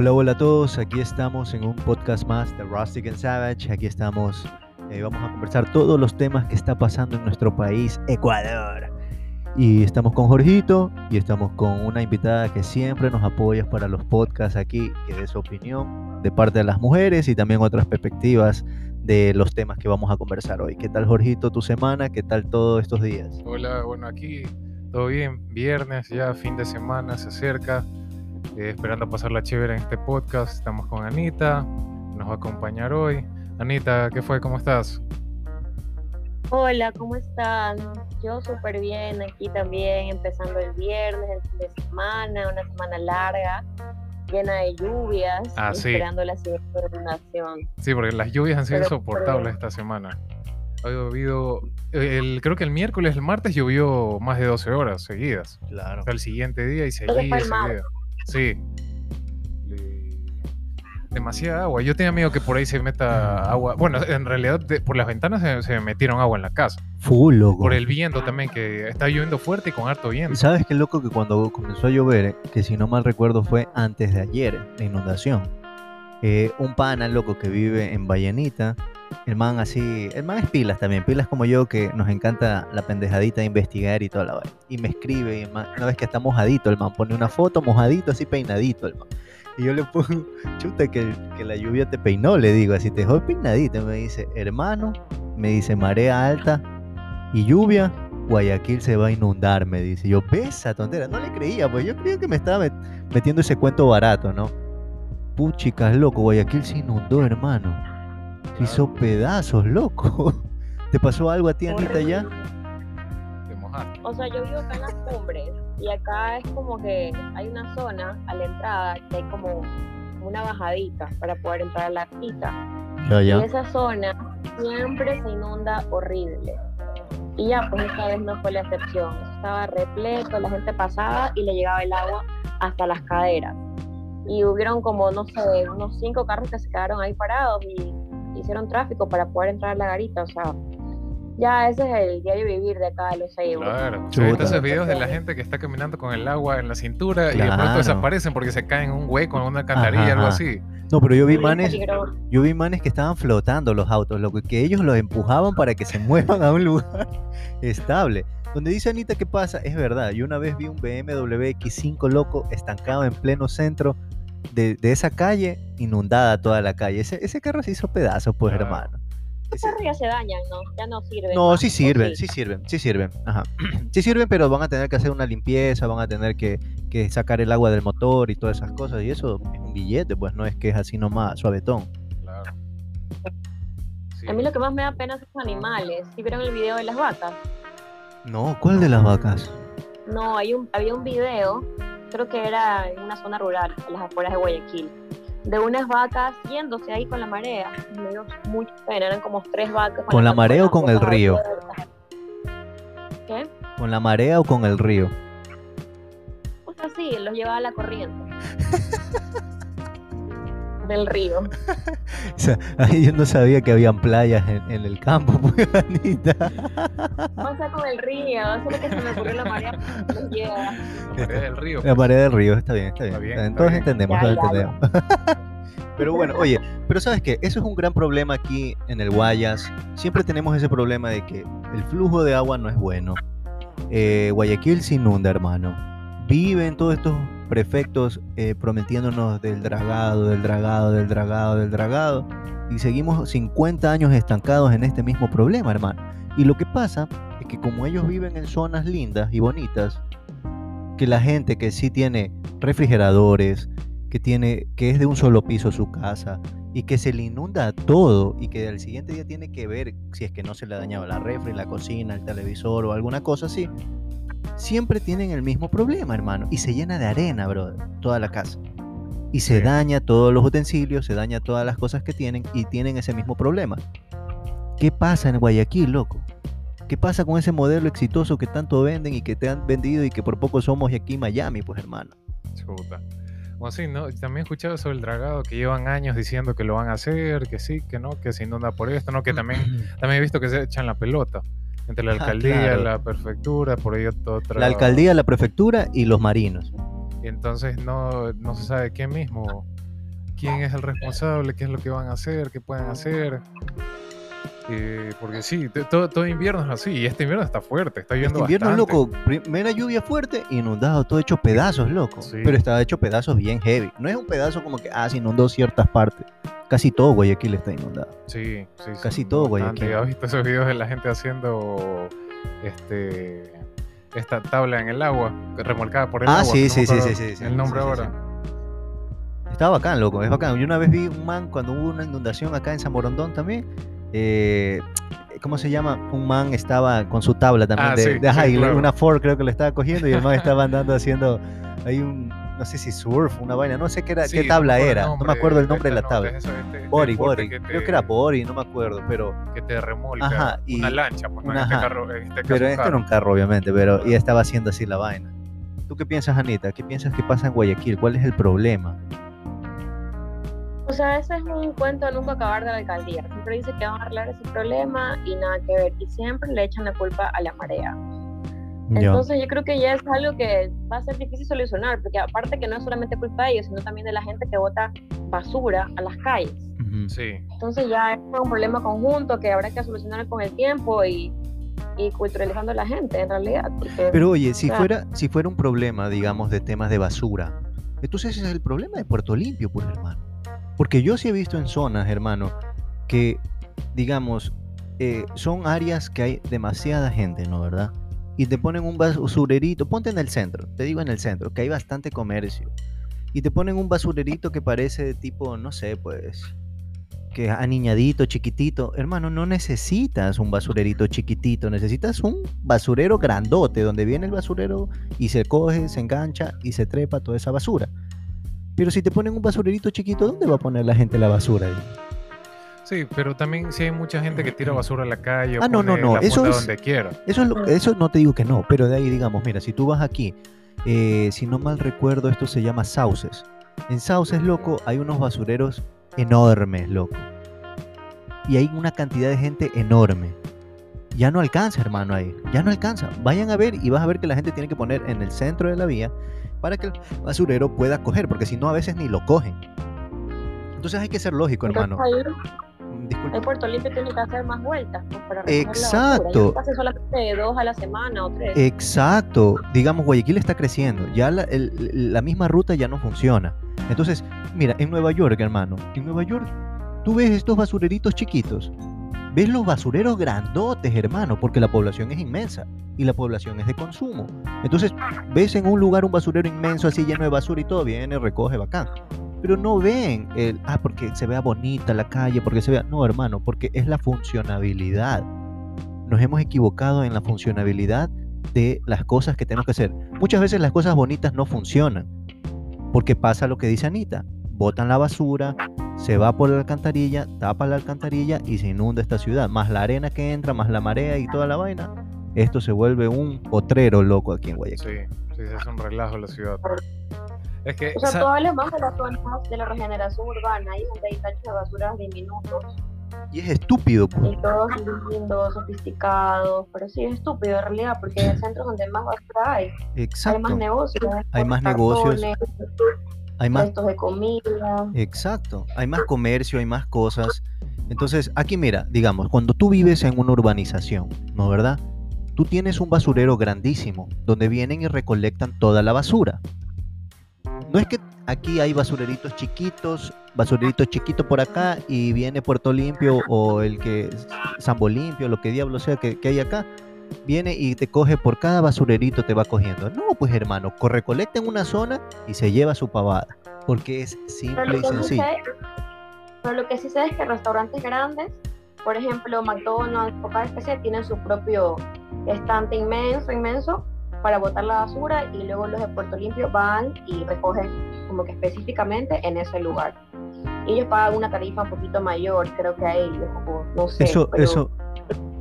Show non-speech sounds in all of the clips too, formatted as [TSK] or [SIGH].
Hola, hola a todos. Aquí estamos en un podcast más de Rustic and Savage. Aquí estamos. eh, vamos a conversar todos los temas que está pasando en nuestro país, Ecuador. Y estamos con Jorgito y estamos con una invitada que siempre nos apoya para los podcasts aquí, que dé su opinión de parte de las mujeres y también otras perspectivas de los temas que vamos a conversar hoy. ¿Qué tal, Jorgito, tu semana? ¿Qué tal todos estos días? Hola, bueno, aquí todo bien, viernes ya, fin de semana se acerca, eh, esperando pasarla chévere en este podcast. Estamos con Anita, nos va a acompañar hoy. Anita, ¿qué fue? ¿Cómo estás? Hola, ¿cómo están? Yo súper bien, aquí también empezando el viernes, el fin de semana, una semana larga, llena de lluvias, Ah, sí. esperando la siguiente nación. Sí, porque las lluvias han sido Pero- insoportables esta semana. Ha llovido, el, creo que el miércoles, el martes llovió más de 12 horas seguidas. Claro. Hasta el siguiente día y seguía. Sí. Le- Demasiada agua. Yo tenía miedo que por ahí se meta agua. Bueno, en realidad de- por las ventanas se, se metieron agua en la casa. Full, loco. Por el viento también, que está lloviendo fuerte y con harto viento. ¿Sabes qué loco que cuando comenzó a llover, que si no mal recuerdo fue antes de ayer, la inundación? eh, un pana loco que vive en Vallenita, el man así, el man es pilas también, pilas como yo que nos encanta la pendejadita de investigar y toda la vaina. Y me escribe, y una vez que está mojadito, el man pone una foto mojadito, así peinadito, el man. Y yo le pongo, [LAUGHS] chuta, que, que la lluvia te peinó, le digo, así te dejó peinadito. Y me dice, hermano, me dice, marea alta y lluvia, Guayaquil se va a inundar, me dice. Yo, esa tontera, no le creía, pues yo creía que me estaba met- metiendo ese cuento barato, ¿no? Puchicas, loco, Guayaquil se inundó, hermano. Se hizo pedazos, loco. [LAUGHS] ¿Te pasó algo a ti, Anita, ya? De mojar. O sea, yo vivo acá en las cumbres y acá es como que hay una zona a la entrada que hay como una bajadita para poder entrar a la quita. Ya, Y esa zona siempre se inunda horrible. Y ya, pues esta vez no fue la excepción. Estaba repleto, la gente pasaba y le llegaba el agua hasta las caderas. Y hubieron como, no sé, unos cinco carros que se quedaron ahí parados y hicieron tráfico para poder entrar a la garita. O sea, ya ese es el diario vivir de acá de los Ceibos. Claro. Visto esos videos de la gente que está caminando con el agua en la cintura y de pronto desaparecen porque se caen en un hueco, en una alcantarilla, Ajá, algo ajá. así. No, pero yo vi manes, yo vi manes que estaban flotando los autos, loco, que ellos los empujaban para que se [LAUGHS] muevan a un lugar estable. Donde dice Anita que pasa, es verdad. Yo una vez vi un BMW X5 loco estancado en pleno centro de, de esa calle, inundada toda la calle. Ese, ese carro se hizo pedazos, pues, hermano. Esos carros ya se dañan, ¿no? Ya no sirven. No, más, sí ¿o sirven, sí? sí sirven, sí sirven. Ajá. [CLEARS THROAT] Sí sirven, pero van a tener que hacer una limpieza, van a tener que, que sacar el agua del motor y todas esas cosas. Y eso es un billete, pues no es que es así nomás, suavetón. Claro. Sí. A mí lo que más me da pena son los animales. ¿Sí vieron el video de las vacas? No, ¿cuál de las vacas? No, hay un, había un video, creo que era en una zona rural, en las afueras de Guayaquil, de unas vacas yéndose ahí con la marea. Me dio mucha pena, eran como tres vacas. ¿Con la marea o con el río? ¿Qué? ¿Con la marea o con el río? O sea, sí, los llevaba la corriente. [LAUGHS] Del río. O sea, ahí [LAUGHS] yo no sabía que habían playas en, en el campo, [LAUGHS] pues, Anita. Sea, con el río, eso es lo que se me ocurrió la marea, lleva. La marea del río. La marea del río, está bien, está bien. Está bien, está bien, está Todos entendemos, Ya, todos ya, ya. entendemos. [LAUGHS] Pero bueno, oye, pero sabes qué, eso es un gran problema aquí en el Guayas. Siempre tenemos ese problema de que el flujo de agua no es bueno. Eh, Guayaquil se inunda, hermano. Viven todos estos prefectos eh, prometiéndonos del dragado, del dragado, del dragado, del dragado. Y seguimos 50 años estancados en este mismo problema, hermano. Y lo que pasa es que como ellos viven en zonas lindas y bonitas, que la gente que sí tiene refrigeradores, que tiene que es de un solo piso su casa y que se le inunda todo y que al siguiente día tiene que ver si es que no se le ha dañado la refri, la cocina, el televisor o alguna cosa así. Siempre tienen el mismo problema, hermano, y se llena de arena, brother, toda la casa. Y se Sí. daña todos los utensilios, se daña todas las cosas que tienen y tienen ese mismo problema. ¿Qué pasa en Guayaquil, loco? ¿Qué pasa con ese modelo exitoso que tanto venden y que te han vendido y que por poco somos aquí en Miami, pues hermano? Chuta. Bueno, sí, ¿no? También he escuchado sobre el dragado que llevan años diciendo que lo van a hacer, que sí, que no, que se inunda por esto, ¿no? Que también, [CLEARS THROAT] también he visto que se echan la pelota entre la Ah, alcaldía, claro. la prefectura, por ahí otra. La alcaldía, la prefectura y los marinos. Y entonces no, no se sabe quién mismo quién es el responsable, qué es lo que van a hacer, qué pueden hacer. Eh, porque sí, todo, todo invierno es así, y este invierno está fuerte, está lloviendo Este invierno, bastante. loco, primera lluvia fuerte, inundado, todo hecho pedazos, loco. Sí. Pero estaba hecho pedazos bien heavy. No es un pedazo como que, ah, se inundó ciertas partes. Casi todo Guayaquil está inundado. Sí, sí, sí, Casi todo bastante. Guayaquil. ¿Has visto esos videos de la gente haciendo este esta tabla en el agua, remolcada por el Ah, agua? sí, no sí, sí, sí, sí, sí, El nombre sí, sí, ahora. Está bacán, loco, es bacán. Yo una vez vi un man cuando hubo una inundación acá en San Borondón también. Eh, ¿Cómo se llama? Un man estaba con su tabla también Ah, de, sí, de- ajá, sí, claro. una Ford creo que le estaba cogiendo y el man estaba andando haciendo ahí un, no sé si surf, una vaina, no sé qué, era, Sí, qué tabla era, no me acuerdo el nombre de la no, tabla. es eso, este- Bori, Bori, que creo te- que era Bori, no me acuerdo, pero, que te remolca Ajá, y- una lancha, pues una- en este ajá. carro, en este pero este era un carro obviamente, pero y estaba haciendo así la vaina. ¿Tú qué piensas, Anita? ¿Qué piensas que pasa en Guayaquil? ¿Cuál es el problema? O sea, ese es un cuento de nunca acabar de la alcaldía. Siempre dice que van a arreglar ese problema y nada que ver. Y siempre le echan la culpa a la marea. Entonces yo creo que ya es algo que va a ser difícil solucionar, porque aparte que no es solamente culpa de ellos, sino también de la gente que bota basura a las calles. Sí, Entonces ya es un problema conjunto que habrá que solucionar con el tiempo y, y culturalizando a la gente en realidad. Porque, Pero oye, si Claro. fuera, si fuera un problema, digamos, de temas de basura, entonces ese es el problema de Puerto Limpio, pues, hermano. Porque yo sí he visto en zonas, hermano, que, digamos, eh, son áreas que hay demasiada gente, ¿no? ¿Verdad? Y te ponen un basurerito, ponte en el centro, te digo en el centro, que hay bastante comercio. Y te ponen un basurerito que parece de tipo, no sé, pues, que aniñadito, chiquitito. Hermano, no necesitas un basurerito chiquitito, necesitas un basurero grandote, donde viene el basurero y se coge, se engancha y se trepa toda esa basura. Pero si te ponen un basurerito chiquito, ¿dónde va a poner la gente la basura ahí? sí, pero también si hay mucha gente que tira basura a la calle o Ah, no, no, pone no, la eso es- donde quiera. Eso, es lo- eso no te digo que no, pero de ahí digamos, mira, si tú vas aquí, eh, si no mal recuerdo, esto se llama sauces. En sauces, loco, hay unos basureros enormes, loco. Y hay una cantidad de gente enorme. Ya no alcanza, hermano, ahí. Ya no alcanza. Vayan a ver y vas a ver que la gente tiene que poner en el centro de la vía para que el basurero pueda coger, porque si no, a veces ni lo cogen. Entonces hay que ser lógico, entonces hermano. ahí Disculpa. el Puerto Limpio tiene que hacer más vueltas pues, para la. Exacto. Pase solamente dos a la semana o tres. Exacto. Digamos, Guayaquil está creciendo. Ya la, el- la misma ruta ya no funciona. Entonces, mira, en Nueva York, hermano, en Nueva York, tú ves estos basureritos chiquitos. Ves los basureros grandotes, hermano, porque la población es inmensa y la población es de consumo. Entonces, ves en un lugar un basurero inmenso así lleno de basura y todo, viene, recoge, bacán. Pero no ven el, ah, porque se vea bonita la calle, porque se vea. No, hermano, porque es la funcionabilidad. Nos hemos equivocado en la funcionabilidad de las cosas que tenemos que hacer. Muchas veces las cosas bonitas no funcionan. Porque pasa lo que dice Anita. Botan la basura, se va por la alcantarilla, tapa la alcantarilla y se inunda esta ciudad. Más la arena que entra, más la marea y toda la vaina. Esto se vuelve un potrero loco aquí en Guayaquil. Sí, sí, hace un relajo la ciudad. Es que, O sea, más de las zonas de la regeneración urbana, ahí donde hay tachos de basuras diminutos Y es estúpido, pues. y todos lindos, sofisticados, pero sí es estúpido en realidad, porque en el [CLEARS THROAT] centro donde más basura hay, hay más Exacto. negocios, Hay más negocios, Hay más restos de comida. Exacto, hay más comercio, hay más cosas. Entonces, aquí mira, digamos, cuando tú vives en una urbanización, ¿no verdad? Tú tienes un basurero grandísimo, donde vienen y recolectan toda la basura. No es que aquí hay basureritos chiquitos, basureritos chiquitos por acá y viene Puerto Limpio o el que Sambo Limpio, lo que diablo sea que, que hay acá, viene y te coge por cada basurerito te va cogiendo. No, pues hermano, co- recolecta en una zona y se lleva su pavada, porque es simple y sencillo. sé, pero lo que sí sé es que restaurantes grandes, por ejemplo McDonald's o KFC, tienen su propio estante inmenso, inmenso, para botar la basura y luego los de Puerto Limpio van y recogen como que específicamente en ese lugar. Ellos pagan una tarifa un poquito mayor, creo que a ellos, o no sé. Eso, pero- eso,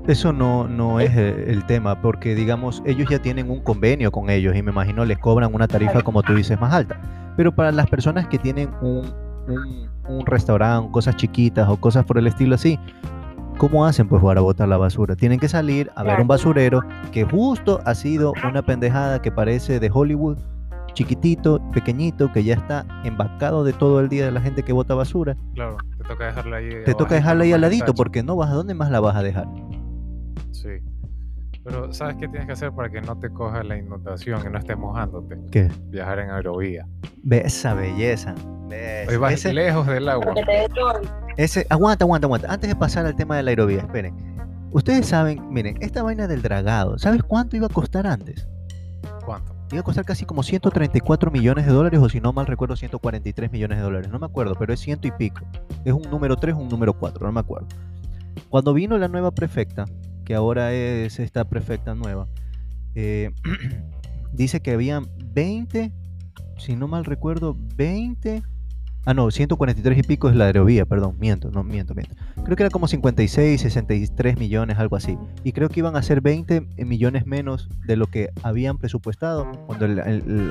eso no, no es el, el tema, porque digamos, ellos ya tienen un convenio con ellos y me imagino les cobran una tarifa, como tú dices, más alta. Pero para las personas que tienen un, un, un restaurante, cosas chiquitas o cosas por el estilo así, ¿cómo hacen pues para botar la basura? Tienen que salir a ver un basurero que justo ha sido una pendejada que parece de Hollywood, chiquitito, pequeñito, que ya está embacado de todo el día de la gente que bota basura. Claro, te toca dejarla ahí. Te toca dejarla ahí al ladito, porque no vas a dónde más la vas a dejar. Sí. Pero, ¿sabes qué tienes que hacer para que no te coja la inundación y no estés mojándote? ¿Qué? Viajar en aerovía. Ve esa belleza. Ves, Hoy vas ese- lejos del agua. Ese, aguanta, aguanta, aguanta. Antes de pasar al tema de la aerovía, esperen. Ustedes saben, miren, esta vaina del dragado, ¿sabes cuánto iba a costar antes? ¿Cuánto? Iba a costar casi como 134 millones de dólares, o si no mal recuerdo, 143 millones de dólares. No me acuerdo, pero es ciento y pico. Es un número 3 o un número 4, no me acuerdo. Cuando vino la nueva prefecta, que ahora es esta prefecta nueva, eh, [CLEARS THROAT] dice que habían 20, si no mal recuerdo, 20. Ah, no, 143 y pico es la aerovía, perdón, miento, no, miento, miento. Creo que era como 56, 63 millones, algo así. Y creo que iban a ser 20 millones menos de lo que habían presupuestado cuando el,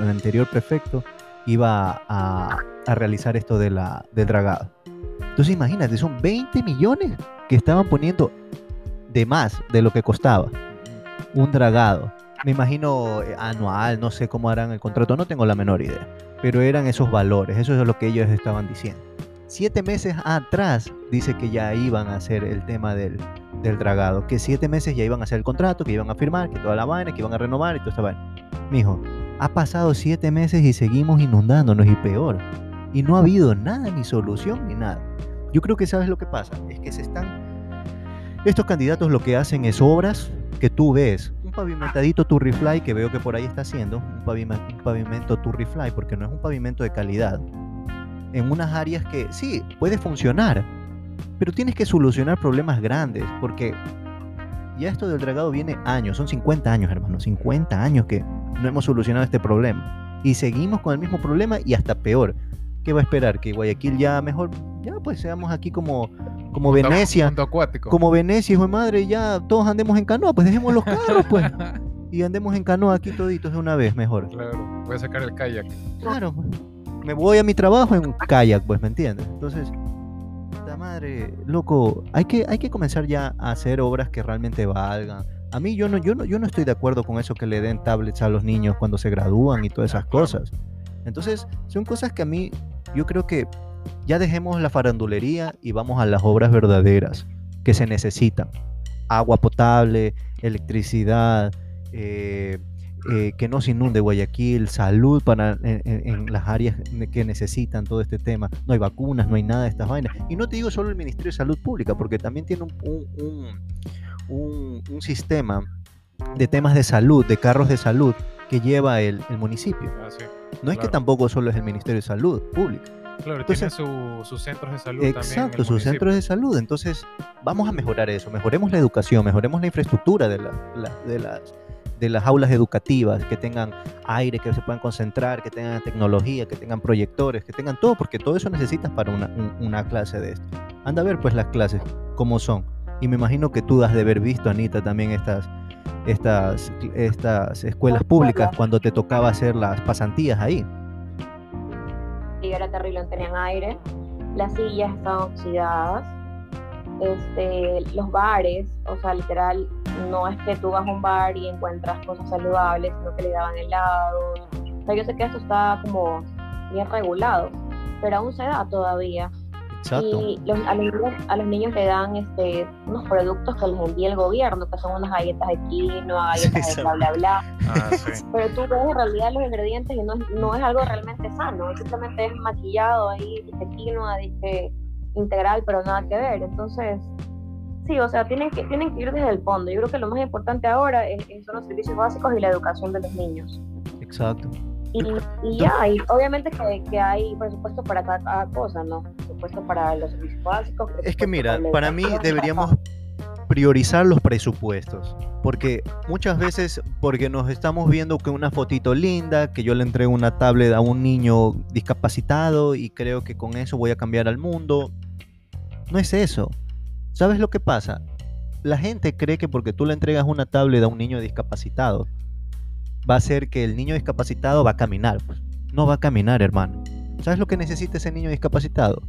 anterior prefecto iba a, a realizar esto de la, del dragado. Entonces imagínate, son 20 millones que estaban poniendo de más de lo que costaba un dragado. Me imagino eh, anual, no sé cómo harán el contrato, no tengo la menor idea. Pero eran esos valores, eso es lo que ellos estaban diciendo. Siete meses atrás dice que ya iban a hacer el tema del, del dragado, que siete meses ya iban a hacer el contrato, que iban a firmar, que toda la vaina, que iban a renovar y toda esta vaina. Mijo, ha pasado siete meses y seguimos inundándonos y peor. Y no ha habido nada, ni solución, ni nada. Yo creo que sabes lo que pasa, es que se están... Estos candidatos lo que hacen es obras que tú ves. Un pavimentadito Turrifly que veo que por ahí está haciendo, un, pavimento Turrifly, porque no es un pavimento de calidad. En unas áreas que sí, puede funcionar, pero tienes que solucionar problemas grandes, porque ya esto del dragado viene años, son 50 años, hermano, 50 años que no hemos solucionado este problema. Y seguimos con el mismo problema y hasta peor. ¿Qué va a esperar? Que Guayaquil ya mejor, ya pues seamos aquí como, como Venecia, acuático. como Venecia, hijo de madre, ya todos andemos en canoa, pues dejemos los carros, pues, [LAUGHS] y andemos en canoa aquí toditos de una vez, mejor. Claro, voy a sacar el kayak. Claro, pues. me voy a mi trabajo en un kayak, pues, ¿me entiendes? Entonces, puta madre, loco, hay que, hay que comenzar ya a hacer obras que realmente valgan. A mí yo no, yo no, yo no estoy de acuerdo con eso que le den tablets a los niños cuando se gradúan y todas esas cosas. Entonces, son cosas que a mí, yo creo que ya dejemos la farandulería y vamos a las obras verdaderas que se necesitan. Agua potable, electricidad, eh, eh, que no se inunde Guayaquil, salud para en, las áreas que necesitan todo este tema. No hay vacunas, no hay nada de estas vainas. Y no te digo solo el Ministerio de Salud Pública, porque también tiene un, un- un- un- un sistema de temas de salud, de carros de salud que lleva el, el municipio. Ah, sí. No es que tampoco solo es el Ministerio de Salud Pública. Claro, Entonces- tiene su- sus centros de salud Exacto, sus centros de salud. Entonces, vamos a mejorar eso. Mejoremos la educación, mejoremos la infraestructura de, la- la- de las, de las aulas educativas, que tengan aire, que se puedan concentrar, que tengan tecnología, que tengan proyectores, que tengan todo, porque todo eso necesitas para una, un- una clase de esto. Anda a ver pues las clases, cómo son. Y me imagino que tú has de haber visto, Anita, también estas, estas, estas escuelas públicas cuando te tocaba hacer las pasantías ahí. Era terrible, no tenían aire, las sillas estaban oxidadas, este, los bares, o sea, literal, no es que tú vas a un bar y encuentras cosas saludables, sino que le daban helados. O sea, yo sé que esto está como bien regulado, pero aún se da todavía. Exacto. Y los- a, los niños, a los niños le dan este, unos productos que les envía el gobierno, que son unas galletas de quinoa, [LAUGHS] Sí, galletas de bla, bla, bla. Ah, sí. [LAUGHS] Pero tú ves en realidad los ingredientes y no es, no es algo realmente sano, simplemente es maquillado ahí, dice quinoa, dice integral, pero nada que ver. Entonces, sí, o sea, tienen que, tienen que ir desde el fondo. Yo creo que lo más importante ahora es, es- son los servicios básicos y la educación de los niños. Exacto. Y, y ya, y obviamente que, que hay presupuesto para cada, cada cosa, ¿no? Presupuesto para los servicios básicos. Es que mira, la para mí deberíamos priorizar los presupuestos, porque muchas veces, porque nos estamos viendo que una fotito linda, que yo le entrego una tablet a un niño discapacitado y creo que con eso voy a cambiar al mundo, no es eso. ¿Sabes lo que pasa? La gente cree que porque tú le entregas una tablet a un niño discapacitado, va a ser que el niño discapacitado va a caminar. Pues, no va a caminar, hermano. ¿Sabes lo que necesita ese niño discapacitado?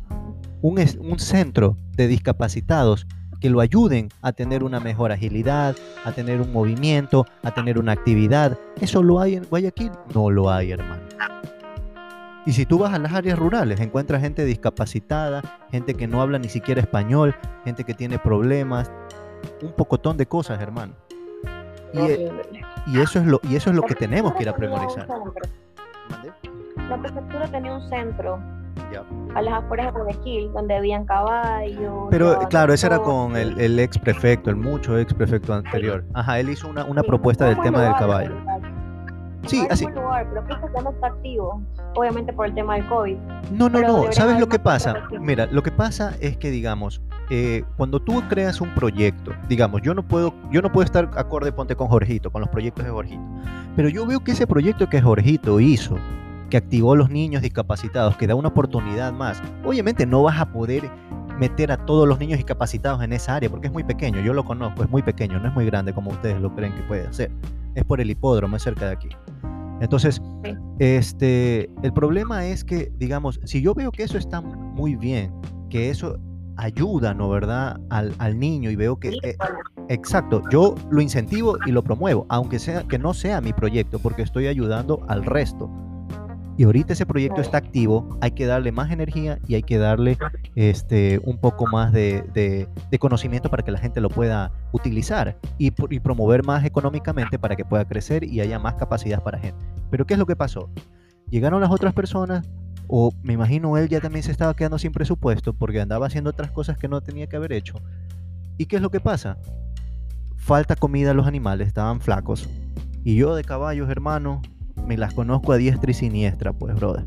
un, centro de discapacitados que lo ayuden a tener una mejor agilidad, a tener un movimiento, a tener una actividad. ¿Eso lo hay en Guayaquil? No lo hay, hermano. Y si tú vas a las áreas rurales, encuentras gente discapacitada, gente que no habla ni siquiera español, gente que tiene problemas, un pocotón de cosas, hermano. E- Horrible. Y eso es lo, y eso es lo que tenemos que ir a priorizar. La prefectura tenía un centro a las afueras de Guayaquil, donde habían caballos. Pero claro, ese era con el, el ex prefecto, el mucho ex prefecto anterior. Ajá, él hizo una, una Sí, propuesta del tema del caballo. Sí, así. lugar, pero creo que ya no está activo, obviamente por el tema del COVID. No, no, no. ¿Sabes lo que pasa? Mira, lo que pasa es que, digamos, eh, cuando tú creas un proyecto, digamos, yo no puedo, yo no puedo estar acorde, ponte con Jorgito, con los proyectos de Jorgito, pero yo veo que ese proyecto que Jorgito hizo, que activó a los niños discapacitados, que da una oportunidad más, obviamente no vas a poder meter a todos los niños discapacitados en esa área, porque es muy pequeño, yo lo conozco, es muy pequeño, no es muy grande como ustedes lo creen que puede ser. Es por el hipódromo, es cerca de aquí. Entonces, este, el problema es que, digamos, si yo veo que eso está muy bien, que eso ayuda, ¿no verdad?, al, al niño y veo que, eh, exacto, yo lo incentivo y lo promuevo, aunque sea que no sea mi proyecto, porque estoy ayudando al resto. Y ahorita ese proyecto está activo, hay que darle más energía y hay que darle este, un poco más de, de- de conocimiento para que la gente lo pueda utilizar y, y promover más económicamente para que pueda crecer y haya más capacidad para gente. Pero ¿qué es lo que pasó? Llegaron las otras personas, o me imagino él ya también se estaba quedando sin presupuesto porque andaba haciendo otras cosas que no tenía que haber hecho. ¿Y qué es lo que pasa? Falta comida a los animales, estaban flacos. Y yo de caballos, hermano, me las conozco a diestra y siniestra, pues, brother.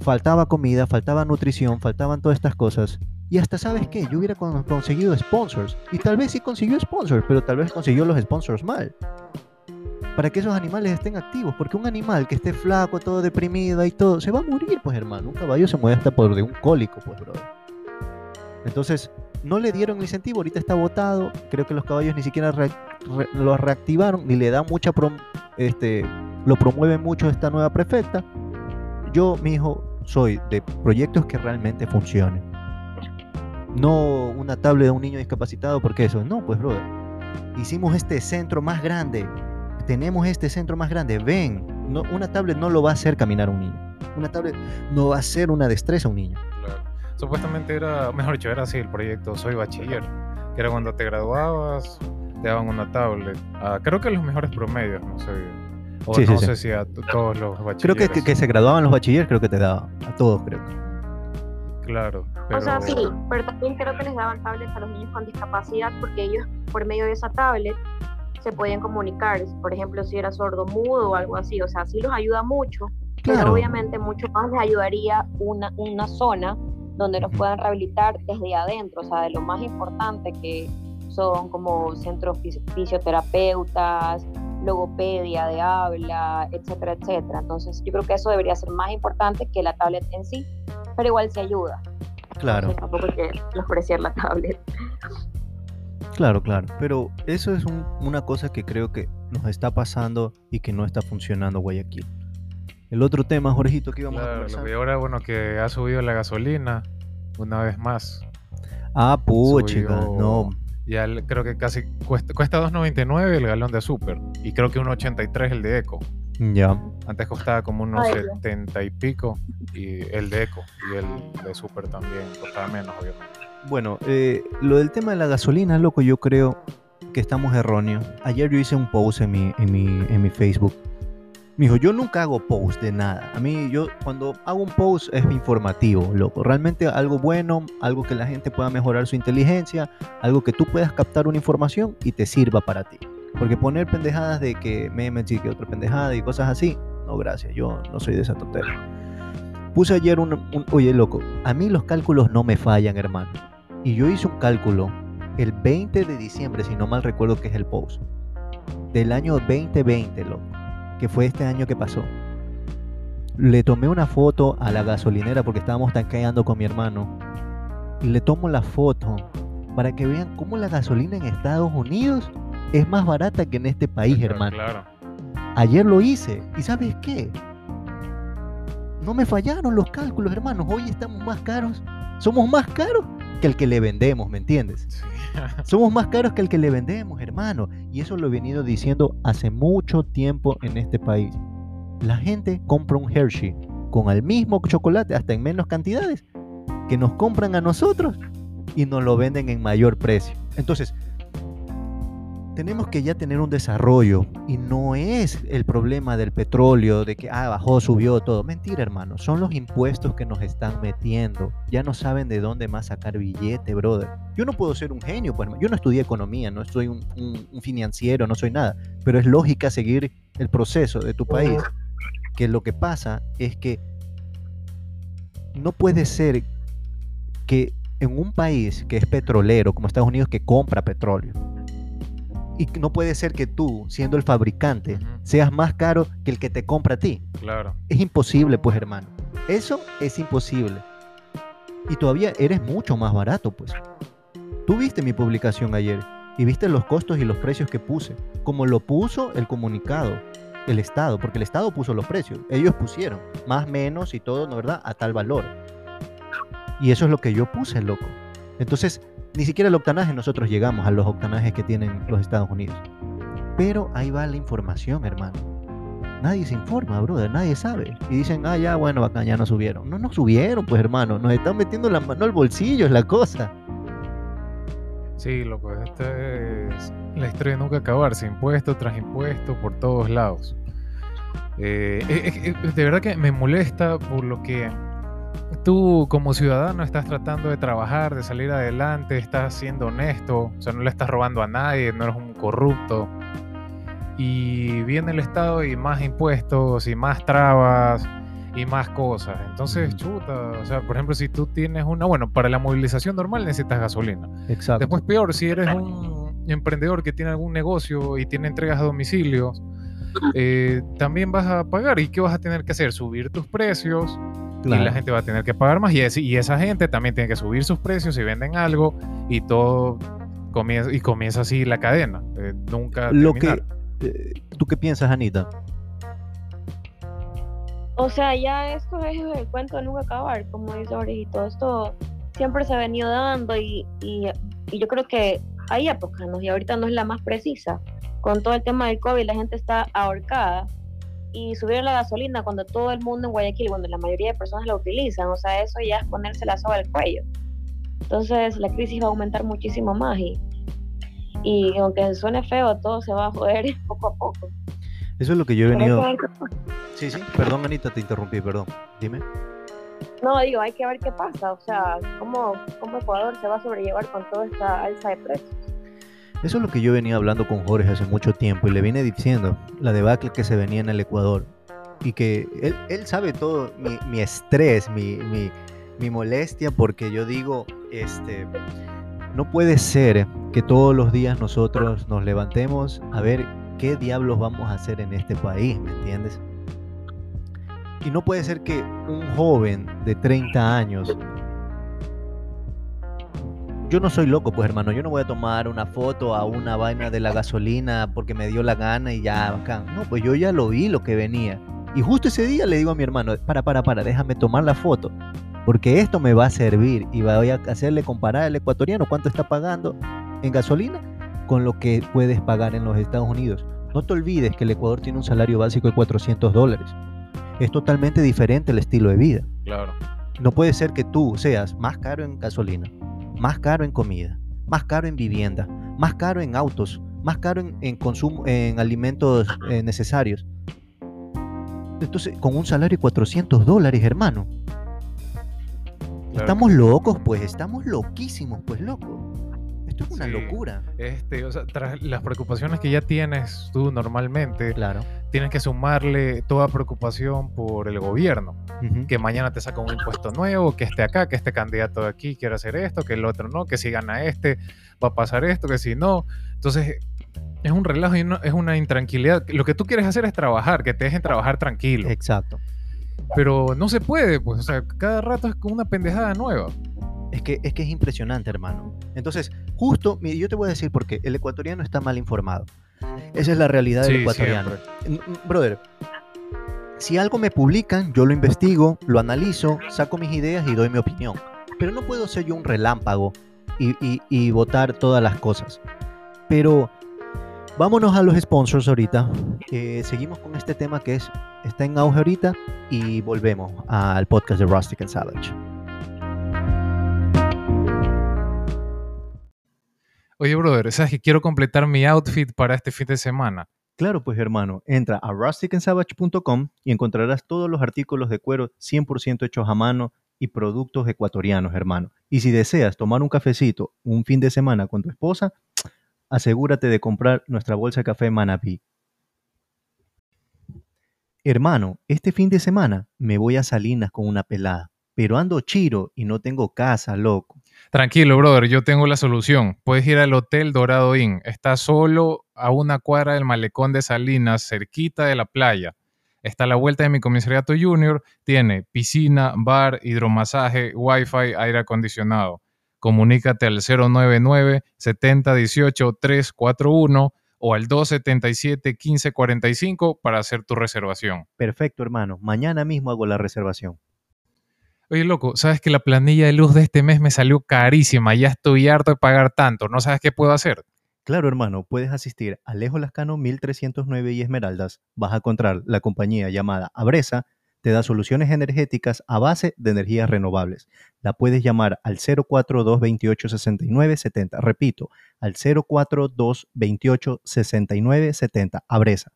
Faltaba comida, faltaba nutrición, faltaban todas estas cosas. Y hasta, ¿sabes qué? Yo hubiera con- conseguido sponsors. Y tal vez sí consiguió sponsors, pero tal vez consiguió los sponsors mal. Para que esos animales estén activos. Porque un animal que esté flaco, todo deprimido y todo, se va a morir, pues, hermano. Un caballo se mueve hasta por de un cólico, pues, brother. Entonces, no le dieron incentivo. Ahorita está votado. Creo que los caballos ni siquiera re- re- lo reactivaron, ni le dan mucha prom- este, lo promueve mucho esta nueva prefecta. Yo, mi hijo, soy de proyectos que realmente funcionen. No una tablet de un niño discapacitado, porque eso, no, pues, brother. Hicimos este centro más grande. Tenemos este centro más grande. Ven, no, una tablet no lo va a hacer caminar a un niño. Una tablet no va a hacer una destreza a un niño. Claro. Supuestamente era, mejor dicho, era así el proyecto Soy Bachiller, que era cuando te graduabas, te daban una tablet. Ah, creo que los mejores promedios, no sé. O Sí, no sí. sé si a todos los bachilleres. Creo que, que, que se graduaban los bachilleres, creo que te daba. A todos, creo. Claro, pero... O sea, sí, pero también creo que les daban tablets a los niños con discapacidad porque ellos, por medio de esa tablet, se podían comunicar. Por ejemplo, si era sordo mudo o algo así. O sea, sí los ayuda mucho, Claro. pero obviamente mucho más les ayudaría una, una zona donde los puedan rehabilitar desde adentro. O sea, de lo más importante que son como centros fis- fisioterapeutas, logopedia de habla, etcétera, etcétera. Entonces, yo creo que eso debería ser más importante que la tablet en sí, pero igual se ayuda. Claro. Entonces, tampoco hay que despreciar la tablet. Claro, claro. Pero eso es un- una cosa que creo que nos está pasando y que no está funcionando Guayaquil. El otro tema, Jorgito, que íbamos a lo conversar. que ahora, bueno, que ha subido la gasolina una vez más. Ah, puchica, no. Ya el- creo que casi cuesta, cuesta 2.99 el galón de super y creo que 1.83 el de eco. Ya. Antes costaba como unos Ay, Dios. 70 y pico y el de eco y el de super también costaba menos, obviamente. Bueno, eh, lo del tema de la gasolina, loco, yo creo que estamos erróneos. Ayer yo hice un post en mi, en mi, en mi Facebook. Mijo, yo nunca hago post de nada. A mí, yo cuando hago un post es informativo, loco. Realmente algo bueno, algo que la gente pueda mejorar su inteligencia, algo que tú puedas captar una información y te sirva para ti. Porque poner pendejadas de que memes y que otra pendejada y cosas así, no, gracias, yo no soy de esa tontería. Puse ayer un- oye, loco, a mí los cálculos no me fallan, hermano. Y yo hice un cálculo el 20 de diciembre, si no mal recuerdo que es el post, del año 2020, loco, que fue este año que pasó. Le tomé una foto a la gasolinera porque estábamos tanqueando con mi hermano. Y le tomo la foto para que vean cómo la gasolina en Estados Unidos es más barata que en este país, Claro, hermano. Claro. Ayer lo hice. ¿Y sabes qué? No me fallaron los cálculos, hermanos. Hoy estamos más caros. Somos más caros que el que le vendemos, ¿me entiendes? Sí. [LAUGHS] Somos más caros que el que le vendemos, hermano. Y eso lo he venido diciendo hace mucho tiempo en este país. La gente compra un Hershey con el mismo chocolate, hasta en menos cantidades, que nos compran a nosotros y nos lo venden en mayor precio. Entonces, tenemos que ya tener un desarrollo y no es el problema del petróleo, de que ah, bajó, subió todo. Mentira, hermano. Son los impuestos que nos están metiendo. Ya no saben de dónde más sacar billete, brother. Yo no puedo ser un genio, pues yo no estudié economía, no soy un, un- un financiero, no soy nada. Pero es lógica seguir el proceso de tu país. Que lo que pasa es que no puede ser que en un país que es petrolero, como Estados Unidos, que compra petróleo, y no puede ser que tú, siendo el fabricante, seas más caro que el que te compra a ti. Claro. Es imposible, pues, hermano. Eso es imposible. Y todavía eres mucho más barato, pues. Tú viste mi publicación ayer y viste los costos y los precios que puse, como lo puso el comunicado, el Estado, porque el Estado puso los precios. Ellos pusieron más, menos y todo, ¿no verdad? A tal valor. Y eso es lo que yo puse, loco. Entonces, ni siquiera el octanaje nosotros llegamos a los octanajes que tienen los Estados Unidos. Pero ahí va la información, hermano. Nadie se informa, brother, nadie sabe. Y dicen, ah, ya, bueno, acá ya no subieron. No, no subieron, pues, hermano. Nos están metiendo la mano al bolsillo, es la cosa. Sí, loco, esta es la historia de nunca acabarse, impuesto tras impuesto por todos lados. Eh, de verdad que me molesta por lo que tú como ciudadano estás tratando de trabajar, de salir adelante, estás siendo honesto, o sea, no le estás robando a nadie, no eres un corrupto. Y viene el Estado y más impuestos y más trabas y más cosas. Entonces, chuta, o sea, por ejemplo, si tú tienes una, bueno, para la movilización normal necesitas gasolina. Exacto. Después peor, si eres un emprendedor que tiene algún negocio y tiene entregas a domicilio, eh, también vas a pagar. ¿Y qué vas a tener que hacer? Subir tus precios y la gente va a tener que pagar más. Y, es- y esa gente también tiene que subir sus precios si venden algo y todo comienza, y comienza así la cadena. eh, nunca Lo terminar. que, eh, ¿Tú qué piensas, Anita? O sea, ya esto es el cuento de nunca acabar, como dice Orejito. Esto siempre se ha venido dando y, y, y yo creo que hay épocas, ¿no? Y ahorita no es la más precisa. Con todo el tema del COVID, la gente está ahorcada y subieron la gasolina cuando todo el mundo en Guayaquil, cuando la mayoría de personas la utilizan, o sea, eso ya es ponerse la soga al cuello. Entonces la crisis va a aumentar muchísimo más y, y aunque suene feo, todo se va a joder [LAUGHS] poco a poco. Eso es lo que yo he venido... Sí, sí. Perdón, Anita, te interrumpí, perdón. Dime. No, digo, hay que ver qué pasa, o sea, cómo, cómo Ecuador se va a sobrellevar con toda esta alza de precios. Eso es lo que yo venía hablando con Jorge hace mucho tiempo y le vine diciendo la debacle que se venía en el Ecuador y que él, él sabe todo mi, estrés, mi, mi, mi molestia porque yo digo, este, no puede ser que todos los días nosotros nos levantemos a ver qué diablos vamos a hacer en este país, ¿me entiendes? Y no puede ser que un joven de 30 años yo no soy loco, pues hermano. Yo no voy a tomar una foto a una vaina de la gasolina porque me dio la gana y ya, bacán. No, pues yo ya lo vi lo que venía. Y justo ese día le digo a mi hermano, para, para, para, déjame tomar la foto. Porque esto me va a servir y voy a hacerle comparar al ecuatoriano cuánto está pagando en gasolina con lo que puedes pagar en los Estados Unidos. No te olvides que el Ecuador tiene un salario básico de 400 dólares. Es totalmente diferente el estilo de vida. Claro. No puede ser que tú seas más caro en gasolina, más caro en comida, más caro en vivienda, más caro en autos, más caro en, en consumo, en alimentos eh, necesarios. Entonces, con un salario de 400 dólares, hermano. Claro. Estamos locos, pues, estamos loquísimos, pues, loco. Esto es una Sí. locura. Este, o sea, tras las preocupaciones que ya tienes tú normalmente, Claro. tienes que sumarle toda preocupación por el gobierno. Que mañana te saca un impuesto nuevo, que este acá, que este candidato de aquí quiere hacer esto, que el otro no, que si gana este va a pasar esto, que si no. Entonces es un relajo y no- es una intranquilidad. Lo que tú quieres hacer es trabajar, que te dejen trabajar tranquilo. Exacto. Pero no se puede, pues, o sea, cada rato es con una pendejada nueva. Es que, es que es impresionante, hermano. Entonces, justo, mire, yo te voy a decir por qué. El ecuatoriano está mal informado. Esa es la realidad del Sí, ecuatoriano. siempre. Brother, si algo me publican, yo lo investigo, lo analizo, saco mis ideas y doy mi opinión. pero no puedo ser yo un relámpago y, y, y votar todas las cosas. Pero vámonos a los sponsors ahorita. Eh, seguimos con este tema que es, está en auge ahorita y volvemos al podcast de Rustic and Savage. Oye, brother, ¿sabes que quiero completar mi outfit para este fin de semana? Claro, pues hermano, entra a rusticandsavage.com y encontrarás todos los artículos de cuero 100% hechos a mano y productos ecuatorianos, hermano. Y si deseas tomar un cafecito un fin de semana con tu esposa, [TSK] asegúrate de comprar nuestra bolsa de café Manapí. Hermano, este fin de semana me voy a Salinas con una pelada, pero ando chiro y no tengo casa, loco. Tranquilo, brother, yo tengo la solución. Puedes ir al Hotel Dorado Inn. Está solo a una cuadra del malecón de Salinas, cerquita de la playa. Está a la vuelta de mi comisariato junior. Tiene piscina, bar, hidromasaje, wifi, aire acondicionado. Comunícate al 099 7018 341 o al 277 1545 para hacer tu reservación. Perfecto, hermano. Mañana mismo hago la reservación. Oye, loco, ¿sabes que la planilla de luz de este mes me salió carísima? Ya estoy harto de pagar tanto. ¿No sabes qué puedo hacer? Claro, hermano, puedes asistir a Alejo Lascano 1309 y Esmeraldas. Vas a encontrar la compañía llamada Abresa. Te da soluciones energéticas a base de energías renovables. La puedes llamar al 042 28 69 70. Repito, al 042 28 69 70. Abresa.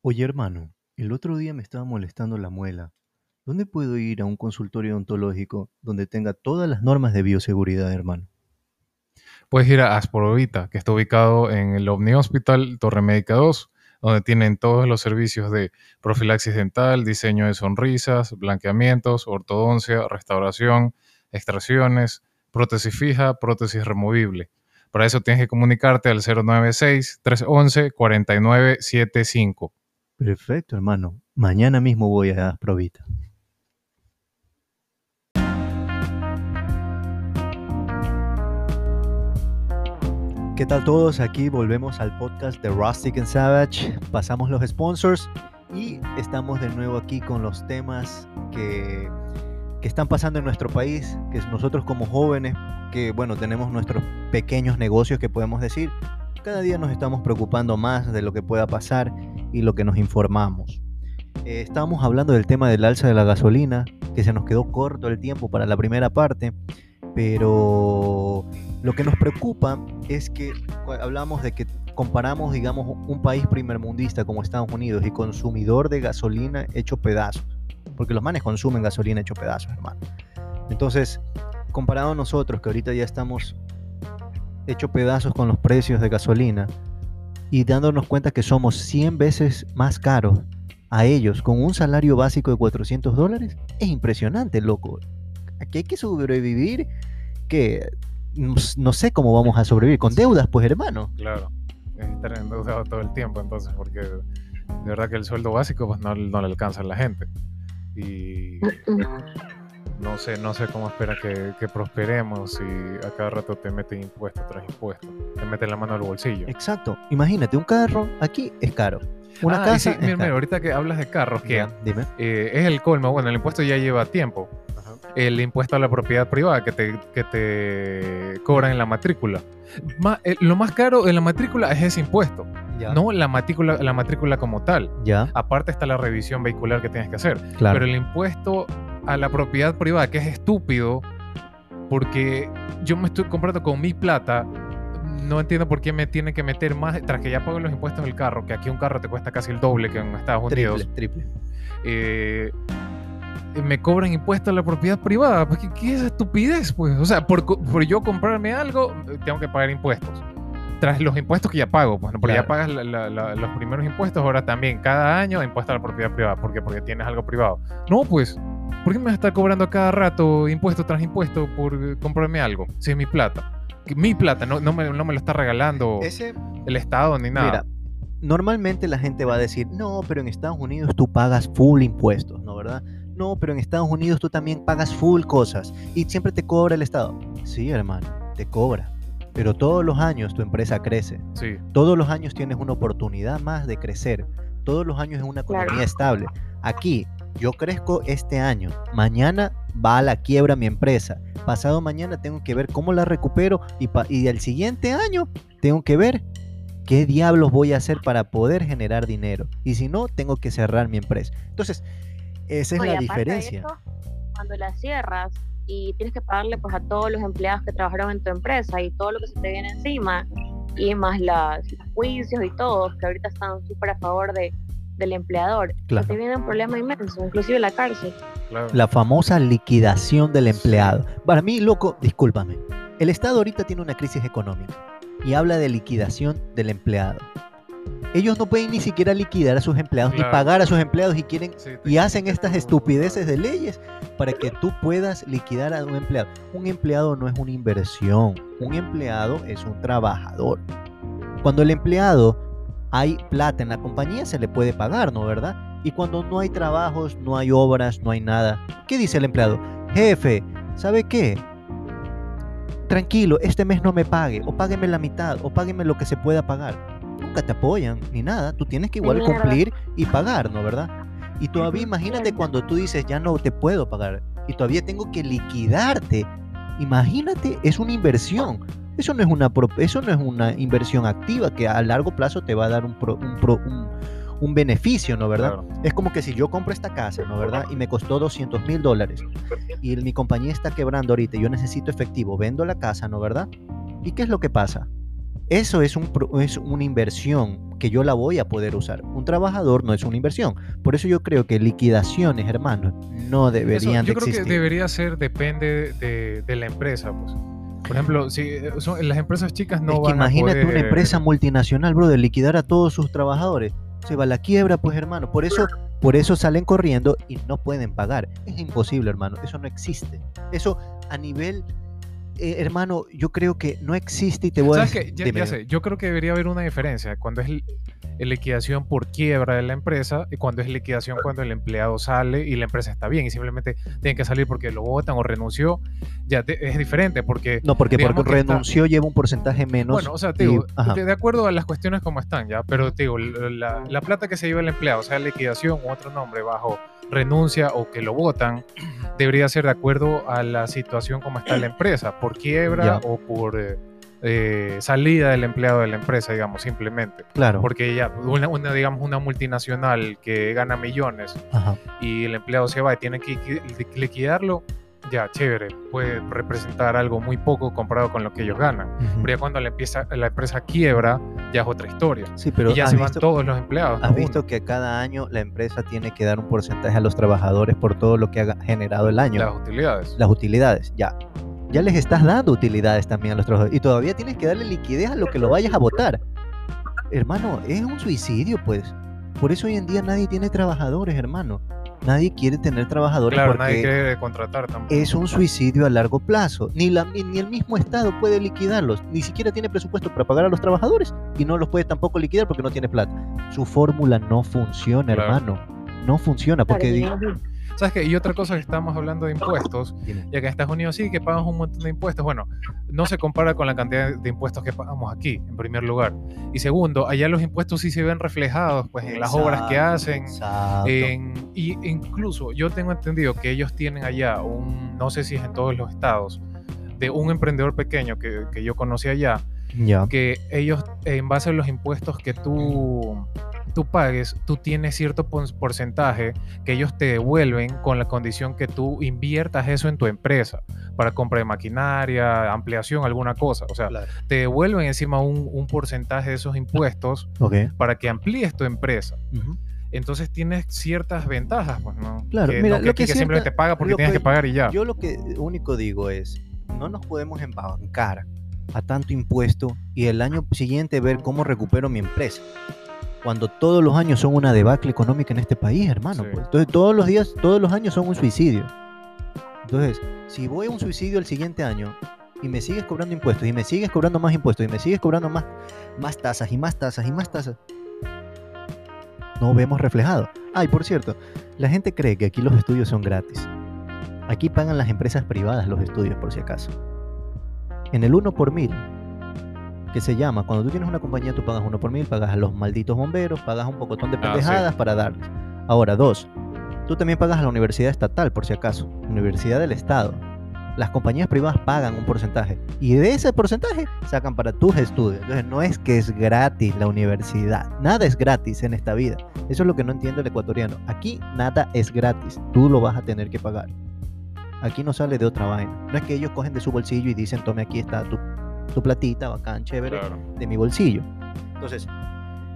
Oye, hermano, el otro día me estaba molestando la muela. ¿Dónde puedo ir a un consultorio odontológico donde tenga todas las normas de bioseguridad, hermano? Puedes ir a Asporovita, que está ubicado en el Omni Hospital Torre Médica 2, donde tienen todos los servicios de profilaxis dental, diseño de sonrisas, blanqueamientos, ortodoncia, restauración, extracciones, prótesis fija, prótesis removible. Para eso tienes que comunicarte al 096-311-4975. Perfecto, hermano. Mañana mismo voy a Asporovita. ¿Qué tal todos? Aquí volvemos al podcast de Rustic and Savage. Pasamos los sponsors y estamos de nuevo aquí con los temas que, que están pasando en nuestro país, que nosotros como jóvenes, que bueno, tenemos nuestros pequeños negocios que podemos decir, cada día nos estamos preocupando más de lo que pueda pasar y lo que nos informamos. Eh, estábamos hablando del tema del alza de la gasolina, que se nos quedó corto el tiempo para la primera parte, pero lo que nos preocupa es que hablamos de que comparamos, digamos, un país primermundista como Estados Unidos y consumidor de gasolina hecho pedazos, porque los manes consumen gasolina hecho pedazos, hermano. Entonces, comparado a nosotros, que ahorita ya estamos hecho pedazos con los precios de gasolina y dándonos cuenta que somos 100 veces más caros a ellos con un salario básico de 400 dólares, es impresionante, loco. Aquí hay que sobrevivir, que no, sé cómo vamos a sobrevivir, con deudas, pues hermano. Claro, es estar endeudado todo el tiempo, entonces, porque de verdad que el sueldo básico pues no, no le alcanza a la gente. Y no sé, no sé cómo espera que, que prosperemos si a cada rato te meten impuesto tras impuesto, te meten la mano al bolsillo. Exacto. Imagínate, un carro aquí es caro. Una Ah, casa sí, es mira, mira, caro. ahorita que hablas de carros, que dime. eh, es el colmo, bueno, el impuesto ya lleva tiempo. El impuesto a la propiedad privada que te, que te cobran en la matrícula. Ma- eh, lo más caro en la matrícula es ese impuesto, Ya. no la matrícula, la matrícula como tal. Ya, Aparte está la revisión vehicular que tienes que hacer. claro. Pero el impuesto a la propiedad privada, que es estúpido, porque yo me estoy comprando con mi plata, no entiendo por qué me tienen que meter más, tras que ya pago los impuestos del carro, que aquí un carro te cuesta casi el doble que en Estados Unidos, triple, triple. eh, me cobran impuestos a la propiedad privada. Pues, ¿Qué, qué es esa estupidez? Pues? O sea, por, yo comprarme algo, tengo que pagar impuestos. Tras los impuestos que ya pago, pues, ¿no? porque ya pagas la- la- la- los primeros impuestos, ahora también, cada año, impuesto a la propiedad privada. ¿Por qué? Porque tienes algo privado. No, pues, ¿por qué me vas a estar cobrando a cada rato impuesto tras impuesto por comprarme algo? Si es mi plata. Mi plata, no, no, me, no me lo está regalando Ese, el Estado ni nada. mira, normalmente la gente va a decir, no, pero en Estados Unidos tú pagas full impuestos, ¿no verdad? No, pero en Estados Unidos tú también pagas full cosas y siempre te cobra el Estado. Sí, hermano, te cobra. Pero todos los años tu empresa crece. Sí, Todos los años tienes una oportunidad más de crecer. Todos los años es una Claro. economía estable. Aquí, yo crezco este año, mañana va a la quiebra mi empresa, pasado mañana tengo que ver cómo la recupero y, y el siguiente año tengo que ver qué diablos voy a hacer para poder generar dinero. Y si no, tengo que cerrar mi empresa. Entonces, esa es la diferencia. eso, cuando la cierras y tienes que pagarle pues a todos los empleados que trabajaron en tu empresa y todo lo que se te viene encima y más las, los juicios y todo que ahorita están súper a favor de, del empleador Claro. te viene un problema inmenso inclusive la cárcel Claro. La famosa liquidación del empleado. Para mí, loco, discúlpame. El Estado ahorita tiene una crisis económica y habla de liquidación del empleado. Ellos no pueden ni siquiera liquidar a sus empleados ni pagar a sus empleados y quieren Sí, y hacen estas estupideces de leyes para que tú puedas liquidar a un empleado. Un empleado no es una inversión, un empleado es un trabajador. Cuando el empleado hay plata en la compañía se le puede pagar, ¿no verdad? Y cuando no hay trabajos, no hay obras, no hay nada, ¿qué dice el empleado? Jefe, ¿sabe qué? Tranquilo, este mes no me pague, o págueme la mitad, o págueme lo que se pueda pagar. Nunca te apoyan ni nada, tú tienes que igual cumplir y pagar, ¿no verdad? Y todavía imagínate cuando tú dices, ya no te puedo pagar, y todavía tengo que liquidarte. Imagínate, es una inversión. Eso no es una, eso no es una inversión activa que a largo plazo te va a dar un, pro- un, pro- un- un beneficio, ¿no verdad? Claro. Es como que si yo compro esta casa, ¿no verdad? Y me costó 200 mil dólares y mi compañía está quebrando ahorita yo necesito efectivo, vendo la casa, ¿no verdad? ¿Y qué es lo que pasa? Eso es, un, es una inversión que yo la voy a poder usar. Un trabajador no es una inversión. Por eso yo creo que liquidaciones, hermanos, no Eso, deberían yo de creo existir. que debería ser, depende de, de la empresa, pues. Por ejemplo, si eh, son, las empresas chicas no es que van imagínate a poder... una empresa multinacional, bro, de liquidar a todos sus trabajadores. Se va a la quiebra, pues, hermano. Por eso, por eso salen corriendo y no pueden pagar. Es imposible, hermano. Eso no existe. Eso a nivel, eh, hermano, yo creo que no existe y te voy a ¿Sabes decir. Ya, sé, yo creo que debería haber una diferencia cuando es li- liquidación por quiebra de la empresa y cuando es liquidación cuando el empleado sale y la empresa está bien y simplemente tiene que salir porque lo votan o renunció, ya te- es diferente porque... No, porque, porque que está- renunció lleva un porcentaje menos. Bueno, o sea, te digo, de, de acuerdo a las cuestiones como están, ¿ya? Pero te digo, la, la plata que se lleva el empleado, sea liquidación u otro nombre bajo renuncia o que lo votan, debería ser de acuerdo a la situación como está la empresa, por quiebra Ya. o por eh, eh, salida del empleado de la empresa, digamos, simplemente. claro. Porque ya, una, una, digamos, una multinacional que gana millones Ajá. y el empleado se va y tiene que liqui- liquidarlo, ya, chévere, puede representar algo muy poco comparado con lo que ellos ganan. Pero ya cuando la, empieza, la empresa quiebra, ya es otra historia. Sí, pero y ya se van visto- todos los empleados. Has visto uno. que cada año la empresa tiene que dar un porcentaje a los trabajadores por todo lo que ha generado el año. las utilidades. las utilidades, ya. Ya les estás dando utilidades también a los trabajadores. Y todavía tienes que darle liquidez a lo que lo vayas a votar. Hermano, es un suicidio, pues. Por eso hoy en día nadie tiene trabajadores, hermano. Nadie quiere tener trabajadores Claro, porque nadie quiere contratar tampoco. es un suicidio a largo plazo. Ni, la, ni el mismo Estado puede liquidarlos. Ni siquiera tiene presupuesto para pagar a los trabajadores y no los puede tampoco liquidar porque no tiene plata. Su fórmula no funciona, Claro. hermano. No funciona porque... ¿Sabes qué? Y otra cosa que estamos hablando de impuestos, ya que en Estados Unidos sí que pagas un montón de impuestos. Bueno, no se compara con la cantidad de impuestos que pagamos aquí, en primer lugar. Y segundo, allá los impuestos sí se ven reflejados pues, en las obras que hacen. En, y incluso yo tengo entendido que ellos tienen allá un, no sé si es en todos los estados, de un emprendedor pequeño que, que yo conocí allá, que ellos, en base a los impuestos que tú, tú pagues, tú tienes cierto porcentaje que ellos te devuelven con la condición que tú inviertas eso en tu empresa para compra de maquinaria, ampliación, alguna cosa. O sea, Claro. te devuelven encima un, un porcentaje de esos impuestos para que amplíes tu empresa. Entonces tienes ciertas ventajas, pues, ¿no? Claro, que, mira, no, que lo que que simplemente sienta- paga porque tienes que- que pagar y ya. Yo lo que único digo es, no nos podemos embancar a tanto impuesto y el año siguiente ver cómo recupero mi empresa. Cuando todos los años son una debacle económica en este país, hermano. Sí. pues. Entonces todos los días, todos los años son un suicidio. Entonces, si voy a un suicidio el siguiente año y me sigues cobrando impuestos y me sigues cobrando más impuestos y me sigues cobrando más, más tasas y más tasas y más tasas, no vemos reflejado. Ay, por cierto, la gente cree que aquí los estudios son gratis. Aquí pagan las empresas privadas los estudios, por si acaso. En el 1 por mil, que se llama, cuando tú tienes una compañía, tú pagas 1 por mil, pagas a los malditos bomberos, pagas un pocotón de Ah, sí. pendejadas para darles. Ahora, dos, Tú también pagas a la universidad estatal, por si acaso, universidad del Estado. Las compañías privadas pagan un porcentaje y de ese porcentaje sacan para tus estudios. Entonces no es que es gratis la universidad. Nada es gratis en esta vida. Eso es lo que no entiende el ecuatoriano. Aquí nada es gratis. Tú lo vas a tener que pagar. Aquí no sale de otra vaina. No es que ellos cogen de su bolsillo y dicen, tome aquí está tu, tu platita, bacán, chévere, Claro. de mi bolsillo. Entonces,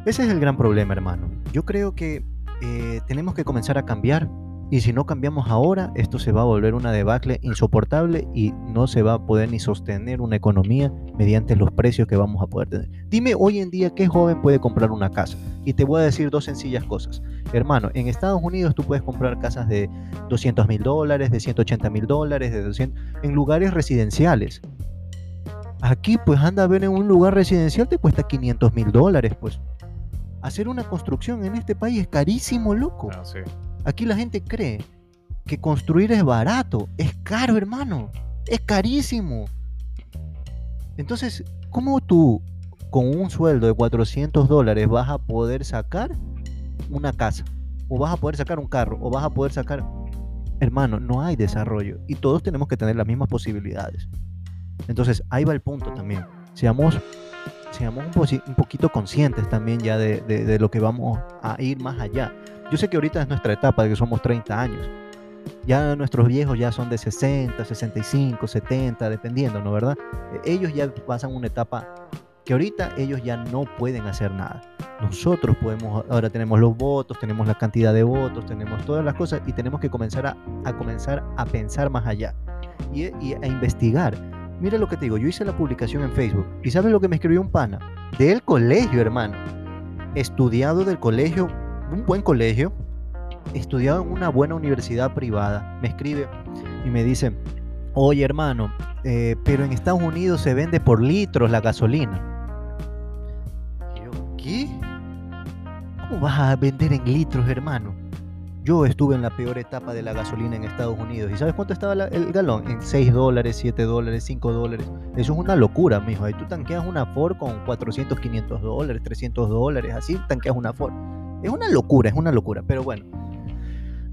ese es el gran problema, hermano. Yo creo que eh, tenemos que comenzar a cambiar. Y si no cambiamos ahora, esto se va a volver una debacle insoportable y no se va a poder ni sostener una economía mediante los precios que vamos a poder tener. Dime hoy en día qué joven puede comprar una casa. Y te voy a decir dos sencillas cosas. Hermano, en Estados Unidos tú puedes comprar casas de 200 mil dólares, de 180 mil dólares, de 200, en lugares residenciales. Aquí pues anda a ver en un lugar residencial te cuesta 500 mil dólares pues. Hacer una construcción en este país es carísimo, loco. Ah, sí. Aquí la gente cree que construir es barato. Es caro, hermano. Es carísimo. Entonces, ¿cómo tú con un sueldo de 400 dólares vas a poder sacar una casa? O vas a poder sacar un carro? ¿O vas a poder sacar... Hermano, no hay desarrollo. Y todos tenemos que tener las mismas posibilidades. Entonces, ahí va el punto también. Seamos, seamos un, posi- un poquito conscientes también ya de, de- de lo que vamos a ir más allá. Yo sé que ahorita es nuestra etapa de que somos 30 años. Ya nuestros viejos ya son de 60, 65, 70, dependiendo, ¿no? ¿Verdad? E- Ellos ya pasan una etapa que ahorita ellos ya no pueden hacer nada. Nosotros podemos, ahora tenemos los votos, tenemos la cantidad de votos, tenemos todas las cosas y tenemos que comenzar a, a comenzar a pensar más allá y, y a investigar. Mira lo que te digo, yo hice la publicación en Facebook y ¿sabes lo que me escribió un pana? Del colegio, hermano. Estudiado del colegio, un buen colegio, estudiado en una buena universidad privada. Me escribe y me dice, oye hermano, eh, pero en Estados Unidos se vende por litros la gasolina. ¿qué? ¿Cómo vas a vender en litros, hermano? Yo estuve en la peor etapa de la gasolina en Estados Unidos. ¿Y sabes cuánto estaba el galón? En 6 dólares, 7 dólares, 5 dólares. Eso es una locura, mijo. Ahí tú tanqueas una Ford con 400, 500 dólares, 300 dólares. Así tanqueas una Ford. Es una locura, es una locura. Pero bueno.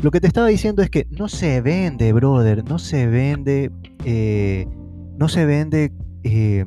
Lo que te estaba diciendo es que no se vende, brother. No se vende. eh, no se vende. eh,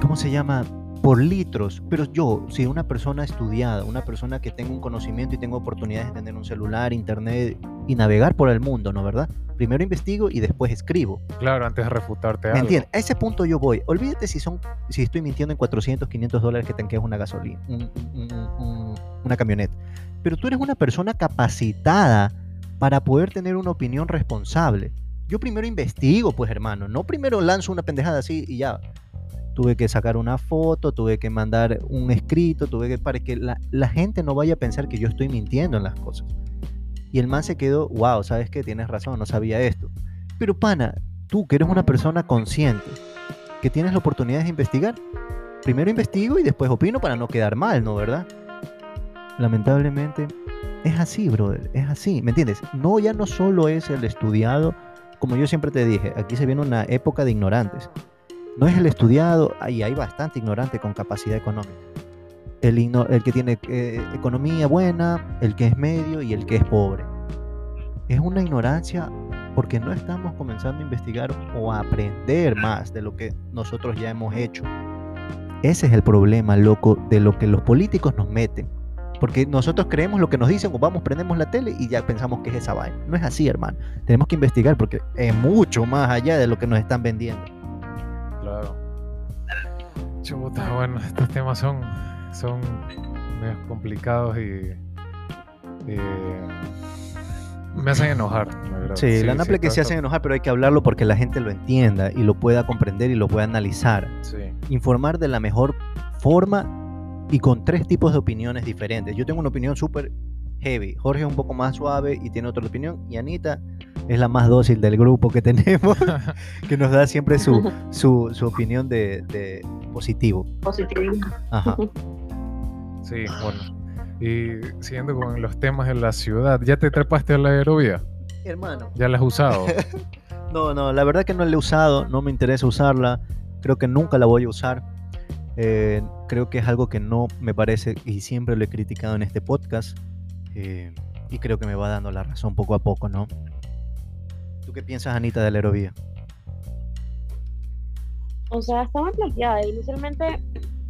¿Cómo se llama? Por litros. Pero yo, si una persona estudiada, una persona que tenga un conocimiento y tenga oportunidades de tener un celular, internet y navegar por el mundo, ¿no verdad? Primero investigo y después escribo. Claro, antes de refutarte ¿Me algo. entiendes? A ese punto yo voy. Olvídate si son, si estoy mintiendo en 400, 500 dólares que tanqueas una gasolina, un- un- un- una camioneta. Pero tú eres una persona capacitada para poder tener una opinión responsable. Yo primero investigo, pues hermano, no primero lanzo una pendejada así y ya. Tuve que sacar una foto, tuve que mandar un escrito, tuve que para que la, la gente no vaya a pensar que yo estoy mintiendo en las cosas. Y el man se quedó, wow, ¿sabes qué? Tienes razón, no sabía esto. Pero pana, tú que eres una persona consciente, que tienes la oportunidad de investigar, primero investigo y después opino para no quedar mal, ¿no? ¿Verdad? Lamentablemente es así, brother, es así, ¿me entiendes? No, ya no solo es el estudiado, como yo siempre te dije, aquí se viene una época de ignorantes. No es el estudiado, ahí hay bastante ignorante con capacidad económica. El, el que tiene eh, economía buena, el que es medio y el que es pobre. Es una ignorancia porque no estamos comenzando a investigar o a aprender más de lo que nosotros ya hemos hecho. Ese es el problema, loco, de lo que los políticos nos meten. Porque nosotros creemos lo que nos dicen, o vamos, prendemos la tele y ya pensamos que es esa vaina. No es así, hermano. Tenemos que investigar porque es mucho más allá de lo que nos están vendiendo. Chuta, bueno, estos temas son, son medio complicados y, me hacen enojar, la verdad. Sí, la naple que se hacen enojar, pero hay que hablarlo porque la gente lo entienda y lo pueda comprender y lo pueda analizar. Sí, informar de la mejor forma y con tres tipos de opiniones diferentes. Yo tengo una opinión súper heavy. Jorge es un poco más suave y tiene otra opinión. Y Anita es la más dócil del grupo que tenemos, [LAUGHS] que nos da siempre su, [LAUGHS] su, su opinión de, de positivo. Positivo. Ajá. [LAUGHS] sí, bueno. Y siguiendo con los temas de la ciudad, ¿ya te trepaste a la aerovía? Hermano. ¿Ya la has usado? [LAUGHS] No, no, la verdad que no la he usado, no me interesa usarla, creo que nunca la voy a usar. Eh, creo que es algo que no me parece y siempre lo he criticado en este podcast. Eh, y creo que me va dando la razón poco a poco, ¿no? ¿Tú qué piensas, Anita, de la aerovía? O sea, estaba planteada. Inicialmente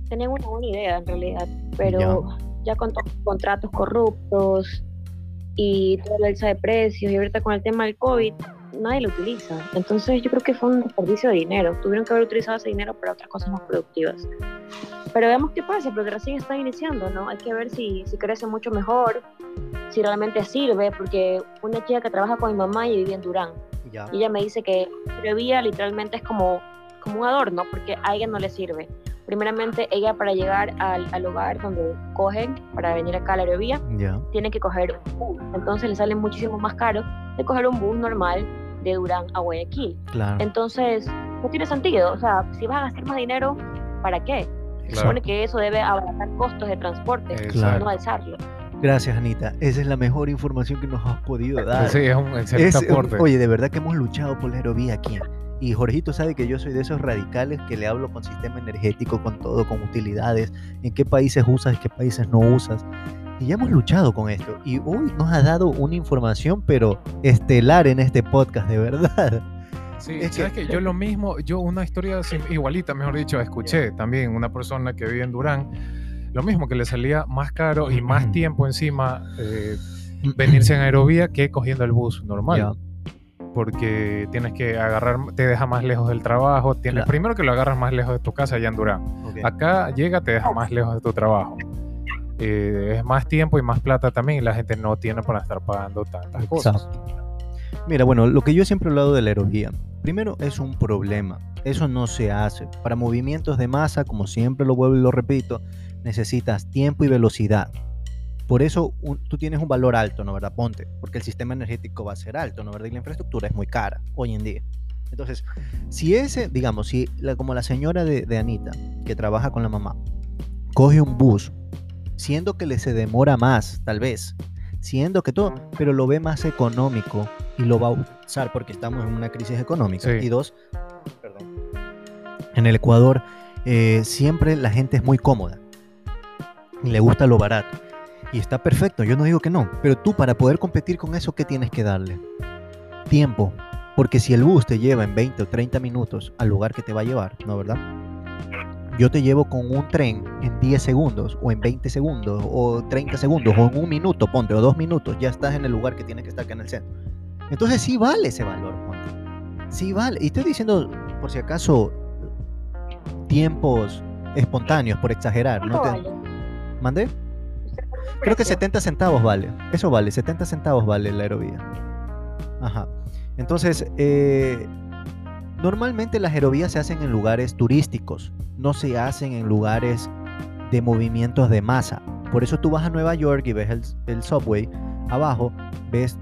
tenían una buena idea en realidad, pero ya, con todos los contratos corruptos y toda la alza de precios y ahorita con el tema del COVID, nadie lo utiliza. Entonces yo creo que fue un desperdicio de dinero. Tuvieron que haber utilizado ese dinero para otras cosas más productivas. Pero veamos qué pasa, porque recién está iniciando, ¿no? Hay que ver si, si crece mucho mejor, si realmente sirve, porque una chica que trabaja con mi mamá y vive en Durán. Y ella me dice que Aerovía literalmente es como, como un adorno, porque a ella no le sirve. Primeramente, ella para llegar al, al lugar donde cogen para venir acá a la aerovía, tiene que coger un bus. Entonces le sale muchísimo más caro de coger un bus normal de Durán a Guayaquil. Entonces, no tiene sentido. O sea, si vas a gastar más dinero, ¿para qué? Se supone que eso debe abaratar costos de transporte, no alzarlo. Gracias, Anita. Esa es la mejor información que nos has podido dar. Sí, es un excelente aporte. Oye, de verdad que hemos luchado por la aerovía aquí. Y Jorgito sabe que yo soy de esos radicales que le hablo con sistema energético, con todo, con utilidades, en qué países usas, en qué países no usas. Y ya hemos luchado con esto. Y hoy nos ha dado una información, pero estelar en este podcast, de verdad. Sí, es que, yo lo mismo, yo una historia igualita, mejor dicho, escuché también una persona que vive en Durán lo mismo, que le salía más caro y más tiempo encima eh, venirse en aerovía que cogiendo el bus normal. Porque tienes que agarrar, te deja más lejos del trabajo. Tienes primero que lo agarras más lejos de tu casa allá en Durán. Acá llega, te deja más lejos de tu trabajo. Eh, es más tiempo y más plata también y la gente no tiene para estar pagando tantas cosas. Mira, bueno, lo que yo siempre he hablado de la aerovía, primero es un problema, eso no se hace. Para movimientos de masa, como siempre lo vuelvo y lo repito, necesitas tiempo y velocidad. Por eso tú tienes un valor alto, ¿no verdad? Ponte, porque el sistema energético va a ser alto, ¿no verdad? Y la infraestructura es muy cara hoy en día. Entonces, si ese, digamos, si como la señora de, de Anita, que trabaja con la mamá, coge un bus, siendo que le se demora más, tal vez, siendo que todo, pero lo ve más económico y lo va a usar porque estamos en una crisis económica. Y dos, perdón, en el Ecuador eh, siempre la gente es muy cómoda y le gusta lo barato. Y está perfecto, yo no digo que no, pero tú para poder competir con eso, ¿qué tienes que darle? Tiempo, porque si el bus te lleva en 20 o 30 minutos al lugar que te va a llevar, ¿no verdad? Yo te llevo con un tren en 10 segundos, o en 20 segundos, o 30 segundos, o en un minuto, ponte, o dos minutos, ya estás en el lugar que tienes que estar acá en el centro. Entonces sí vale ese valor, ponte. Sí vale. Y estoy diciendo, por si acaso, tiempos espontáneos, por exagerar. ¿no? ¿Mandé? Creo que 70 centavos vale. Eso vale, 70 centavos vale la aerovía. Ajá. Entonces, eh, normalmente las aerovías se hacen en lugares turísticos, no se hacen en lugares de movimientos de masa. Por eso tú vas a Nueva York y ves el, el subway abajo, ves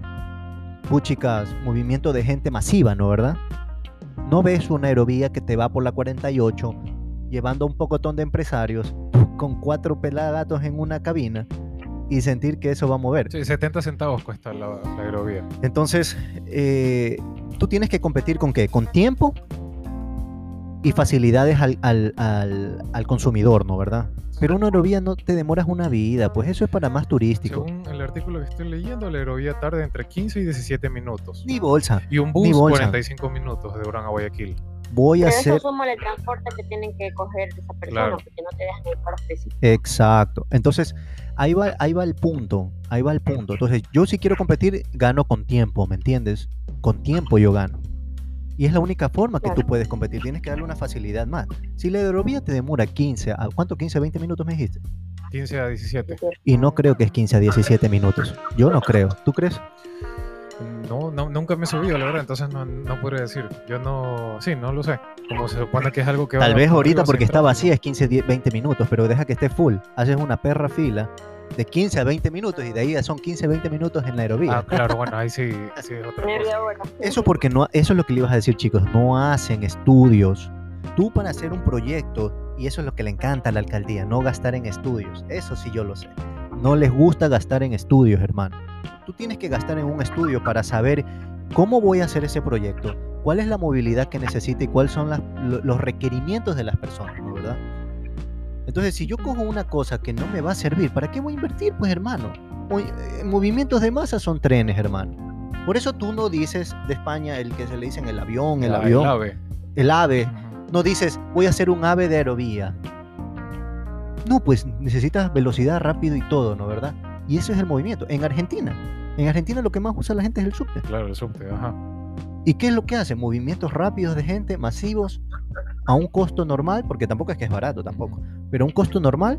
puchicas, movimiento de gente masiva, ¿no verdad? No ves una aerovía que te va por la 48 llevando un pocotón de empresarios con cuatro pelagatos en una cabina y sentir que eso va a mover. Sí, 70 centavos cuesta la, aerovía. Entonces, eh, tú tienes que competir con qué? Con tiempo y facilidades al, al, consumidor, ¿no? ¿Verdad? Pero una aerovía no te demoras una vida, pues eso es para más turístico. Según el artículo que estoy leyendo, la aerovía tarda entre 15 y 17 minutos. Ni bolsa. Y un bus 45 minutos de Durán a Guayaquil voy a hacer... Eso suma el transporte que tienen que coger esa persona, porque no te dejan ir para específico. Exacto. Entonces, ahí va, ahí va el punto, ahí va el punto. Entonces, yo si quiero competir, gano con tiempo, ¿me entiendes? Con tiempo yo gano. Y es la única forma que tú puedes competir. Tienes que darle una facilidad más. Si la aerovía te demora 15, ¿a ¿cuánto? 15 a 20 minutos me dijiste? 15 a 17. Y no creo que es 15 a 17 minutos. Yo no creo. ¿Tú crees? No, no, nunca me he subido, la verdad, entonces no, no podría decir. Yo no, sí, no lo sé. Como se supone que es algo que... Tal vez ahorita porque está vacía es 15, 10, 20 minutos, pero deja que esté full. Haces una perra fila de 15 a 20 minutos y de ahí son 15 a 20 minutos en la aerovía. Ah, claro, [LAUGHS] bueno, ahí sí, sí es otra cosa. Eso porque no, eso es lo que le ibas a decir, chicos, no hacen estudios. Tú para hacer un proyecto, y eso es lo que le encanta a la alcaldía, no gastar en estudios. Eso sí yo lo sé. No les gusta gastar en estudios, hermano. Tú tienes que gastar en un estudio para saber cómo voy a hacer ese proyecto, cuál es la movilidad que necesita y cuáles son los requerimientos de las personas, ¿verdad? Entonces, si yo cojo una cosa que no me va a servir, ¿para qué voy a invertir? Pues hermano, Oye, eh, movimientos de masa son trenes, hermano. Por eso tú no dices de España el que se le dicen el avión, el La- avión, El ave. el ave. No dices, voy a hacer un ave de aerovía. No, pues necesitas velocidad, rápido y todo, ¿no? ¿Verdad? Y eso es el movimiento. En Argentina, en Argentina lo que más usa la gente es el subte. Claro, el subte, ajá. ¿Y qué es lo que hace? Movimientos rápidos de gente, masivos, a un costo normal, porque tampoco es que es barato tampoco, pero a un costo normal,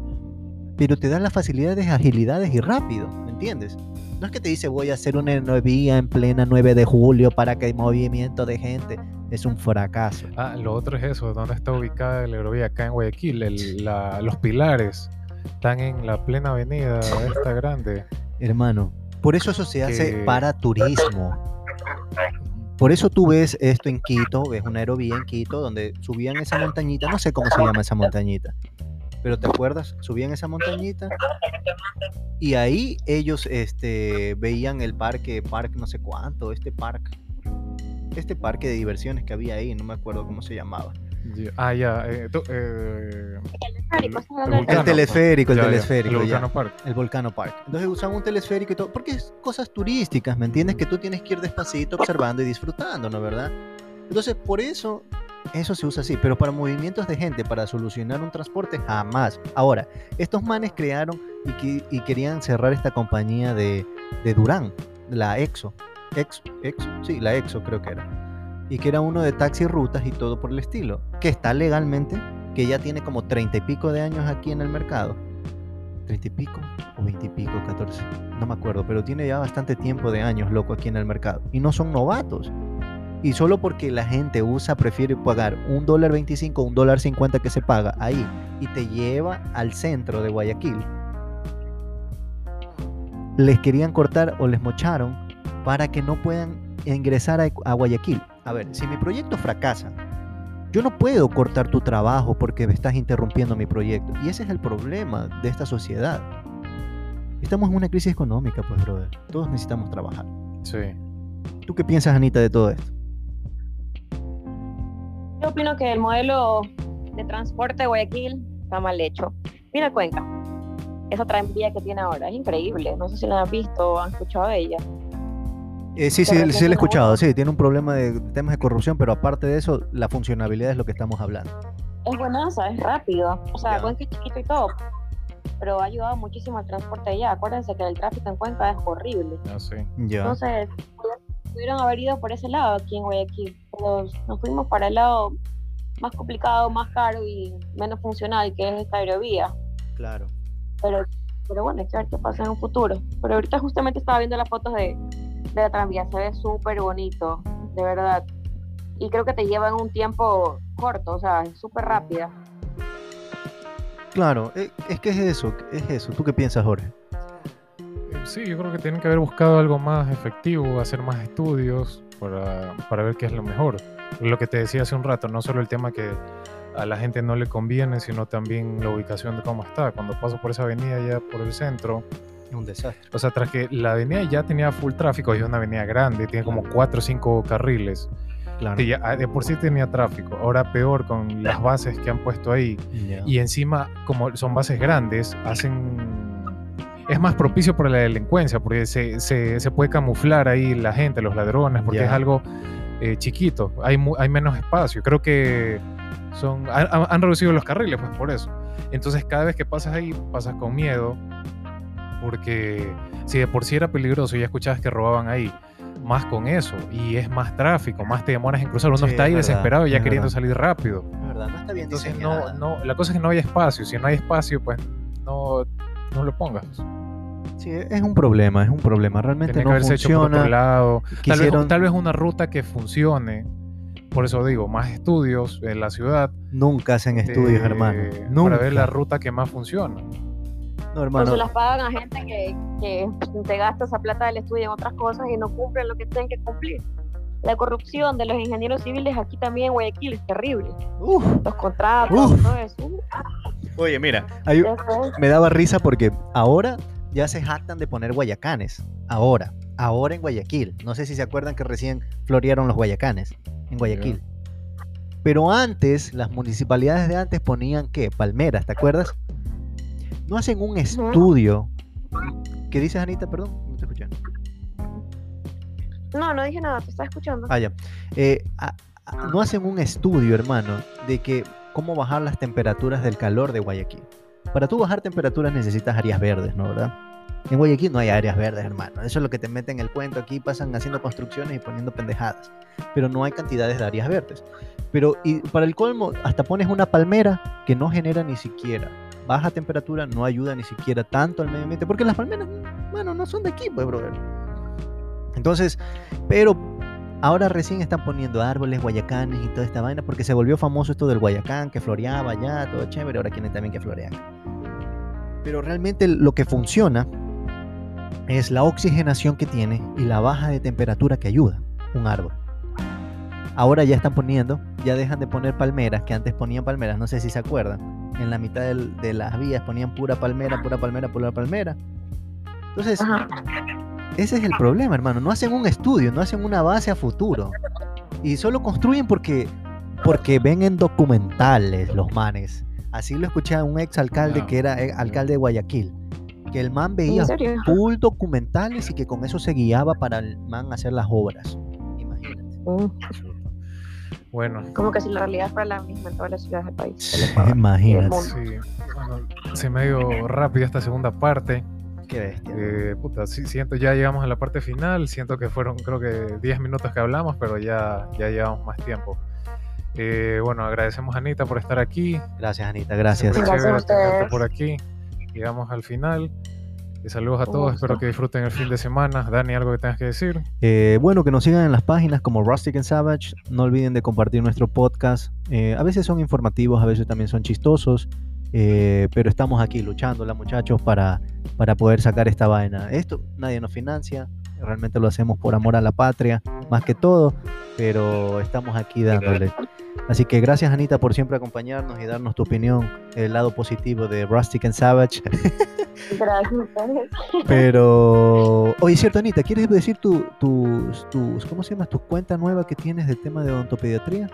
pero te dan las facilidades, agilidades y rápido, ¿me entiendes? No es que te dice voy a hacer una vía en plena 9 de julio para que hay movimiento de gente. Es un fracaso. Ah, lo otro es eso, ¿dónde está ubicada la aerovía? Acá en Guayaquil, el- la- los pilares están en la plena avenida esta grande. Hermano, por eso eso se hace Que- para turismo. Por eso tú ves esto en Quito, ves una aerovía en Quito donde subían esa montañita, no sé cómo se llama esa montañita, pero ¿te acuerdas? Subían esa montañita y ahí ellos este, veían el parque, parque no sé cuánto, este parque, este parque de diversiones que había ahí, no me acuerdo cómo se llamaba. Ya- Ah, ya. eh, tú- eh, Teleférico, ¿estás hablando el Vulcano. El teleférico, el ya, ya, telesférico. El ya. Vulcano Park. el Volcano Park. Entonces usaban un telesférico y todo, porque es cosas turísticas, ¿me entiendes? Que tú tienes que ir despacito observando y disfrutando, ¿no verdad? Entonces, por eso, eso se usa así, pero para movimientos de gente, para solucionar un transporte, jamás. Ahora, estos manes crearon y, que- y querían cerrar esta compañía de, de Durán, la Exo. Exo, Exo, sí, la Exo creo que era. Y que era uno de taxi rutas y todo por el estilo, que está legalmente, que ya tiene como treinta y pico de años aquí en el mercado. ¿Treinta y pico? ¿O veinte y pico? ¿Catorce? No me acuerdo, pero tiene ya bastante tiempo de años, loco, aquí en el mercado. Y no son novatos. Y solo porque la gente usa, prefiere pagar un dólar veinticinco, un dólar cincuenta que se paga ahí y te lleva al centro de Guayaquil. Les querían cortar o les mocharon para que no puedan ingresar a, a Guayaquil. A ver, si mi proyecto fracasa, yo no puedo cortar tu trabajo porque me estás interrumpiendo mi proyecto. Y ese es el problema de esta sociedad. Estamos en una crisis económica, pues, brother. Todos necesitamos trabajar. Sí. ¿Tú qué piensas, Anita, de todo esto? Yo opino que el modelo de transporte de Guayaquil está mal hecho. Mira Cuenca, esa tranvía que tiene ahora es increíble. No sé si la han visto o han escuchado de ella. Eh, sí, sí, sí, lo he escuchado. Sí, tiene un problema de temas de corrupción, pero aparte de eso, la funcionabilidad es lo que estamos hablando. Es buenaza, es rápido. O sea. Cuenca es chiquito y todo. Pero ha ayudado muchísimo al transporte allá. Acuérdense que el tráfico en Cuenca es horrible. Ya sí. Ya. Entonces, pudieron haber ido por ese lado aquí en Guayaquil. Pero nos fuimos para el lado más complicado, más caro y menos funcional, que es esta aerovía. Claro. Pero, pero bueno, hay que ver qué pasa en un futuro. Pero ahorita justamente estaba viendo las fotos de, de la tranvía. Se ve súper bonito, de verdad. Y creo que te lleva en un tiempo corto, o sea, es súper rápida. Claro, eh, es que es eso, es eso. ¿Tú qué piensas, Jorge? Eh, Sí, yo creo que tienen que haber buscado algo más efectivo, hacer más estudios para, para ver qué es lo mejor. Lo que te decía hace un rato, no solo el tema que a la gente no le conviene, sino también la ubicación de cómo está. Cuando paso por esa avenida ya por el centro, Es un desastre. o sea, tras que la avenida ya tenía full tráfico, es una avenida grande, tiene como 4 o 5 carriles, Claro. que ya ah, de por sí tenía tráfico, ahora peor con las bases que han puesto ahí. Ya. Y encima, como son bases grandes, hacen... Es más propicio para la delincuencia, porque se, se, se puede camuflar ahí la gente, los ladrones, porque Ya. es algo eh, chiquito, hay, hay menos espacio. Creo que son han- han reducido los carriles, pues por eso. Entonces cada vez que pasas ahí, pasas con miedo, porque si de por sí era peligroso y ya escuchabas que robaban ahí, más con eso, y es más tráfico, más te demoras en cruzar, uno Sí, está ahí es verdad, desesperado ya queriendo verdad. salir rápido. Es verdad, no está bien Entonces diseñada. no, no, la cosa es que no hay espacio. Si no hay espacio, pues no, no lo pongas. Sí, es un problema, es un problema. Realmente Tiene que no haberse hecho por otro funciona. lado. Tal vez, Quisieron, tal vez una ruta que funcione. Por eso digo, más estudios en la ciudad. nunca hacen estudios, hermano. Para Nunca. ver la ruta que más funciona. No, hermano. se las pagan a gente que, que te gasta esa plata del estudio en otras cosas y no cumplen lo que tienen que cumplir. La corrupción de los ingenieros civiles aquí también en Guayaquil es terrible. Uf. Los contratos, Uf. todo eso. Oye, mira, hay- me daba risa porque ahora ya se jactan de poner guayacanes. Ahora, ahora en Guayaquil. No sé si se acuerdan que recién florearon los guayacanes en Guayaquil. Pero antes, las municipalidades de antes ponían qué? Palmeras, ¿te acuerdas? No hacen un estudio ¿Qué dices, Anita? Perdón, no te escuché. No, no dije nada, te estaba escuchando. Ah, ya. Eh, a- a- no hacen un estudio, hermano, de que cómo bajar las temperaturas del calor de Guayaquil. Para tú bajar temperaturas necesitas áreas verdes, ¿no? ¿Verdad? En Guayaquil no hay áreas verdes, hermano. Eso es lo que te meten en el cuento. Aquí pasan haciendo construcciones y poniendo pendejadas. Pero no hay cantidades de áreas verdes. Pero y para el colmo, hasta pones una palmera que no genera ni siquiera baja temperatura, no ayuda ni siquiera tanto al medio ambiente. Porque las palmeras, bueno, no son de aquí, pues, brother. Entonces, pero ahora recién están poniendo árboles, guayacanes y toda esta vaina porque se volvió famoso esto del guayacán que floreaba ya, todo chévere, ahora quieren también que florean. Pero realmente lo que funciona es la oxigenación que tiene y la baja de temperatura que ayuda un árbol. Ahora ya están poniendo, ya dejan de poner palmeras, que antes ponían palmeras, no sé si se acuerdan. En la mitad del- de las vías ponían pura palmera, pura palmera, pura palmera. Entonces, Ajá. ese es el problema, hermano. No hacen un estudio, no hacen una base a futuro. Y solo construyen porque, porque ven en documentales los manes. Así lo escuché a un ex alcalde que era eh, alcalde de Guayaquil. Que el man veía full documentales y que con eso se guiaba para el man hacer las obras. Imagínate. Mm, Bueno, Como que si la realidad fuera la misma en todas las ciudades del país. Imagínate. sí. Bueno, se me dio rápida esta segunda parte. Qué bestia. Eh, puta, sí, siento, ya llegamos a la parte final. Siento que fueron, creo que 10 minutos que hablamos, pero ya, ya llevamos más tiempo. Eh, bueno, agradecemos a Anita por estar aquí. Gracias, Anita. Gracias. Siempre Gracias a ustedes. por aquí. Llegamos al final. Y saludos a todos. Espero que disfruten el fin de semana. Dani, ¿algo que tengas que decir? Eh, bueno, que nos sigan en las páginas como Rustic and Savage. No olviden de compartir nuestro podcast. Eh, a veces son informativos, a veces también son chistosos. eh, pero estamos aquí luchándola, muchachos, para, para poder sacar esta vaina. Esto nadie nos financia. Realmente lo hacemos por amor a la patria, más que todo. Pero estamos aquí dándole. Así que gracias, Anita, por siempre acompañarnos y darnos tu opinión, el lado positivo de Rustic and Savage. [LAUGHS] Gracias. Pero, oye, cierto, Anita, ¿quieres decir tu, tus, tus, ¿cómo se llama? Tu cuenta nueva que tienes del tema de odontopediatría?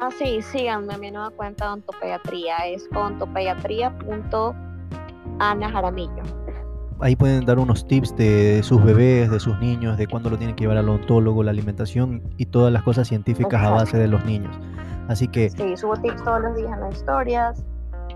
Ah, sí, síganme mi nueva cuenta de ontopediatría. Es ontopediatría.ana Jaramillo. Ahí pueden dar unos tips de sus bebés, de sus niños, de cuándo lo tienen que llevar al odontólogo, la alimentación y todas las cosas científicas a base de los niños. Así que, Sí, subo tips todos los días en las historias.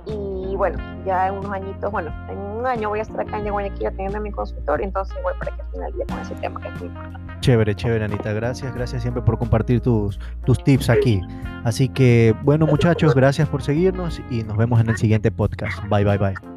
Y bueno, ya en unos añitos, bueno, en un año voy a estar acá en Guayaquil atendiendo mi consultorio, entonces igual para que al final día con ese tema que es muy importante. chévere, chévere, Anita. Gracias, gracias siempre por compartir tus, tus tips aquí. Así que, bueno, muchachos, gracias por seguirnos y nos vemos en el siguiente podcast. Bye, bye, bye.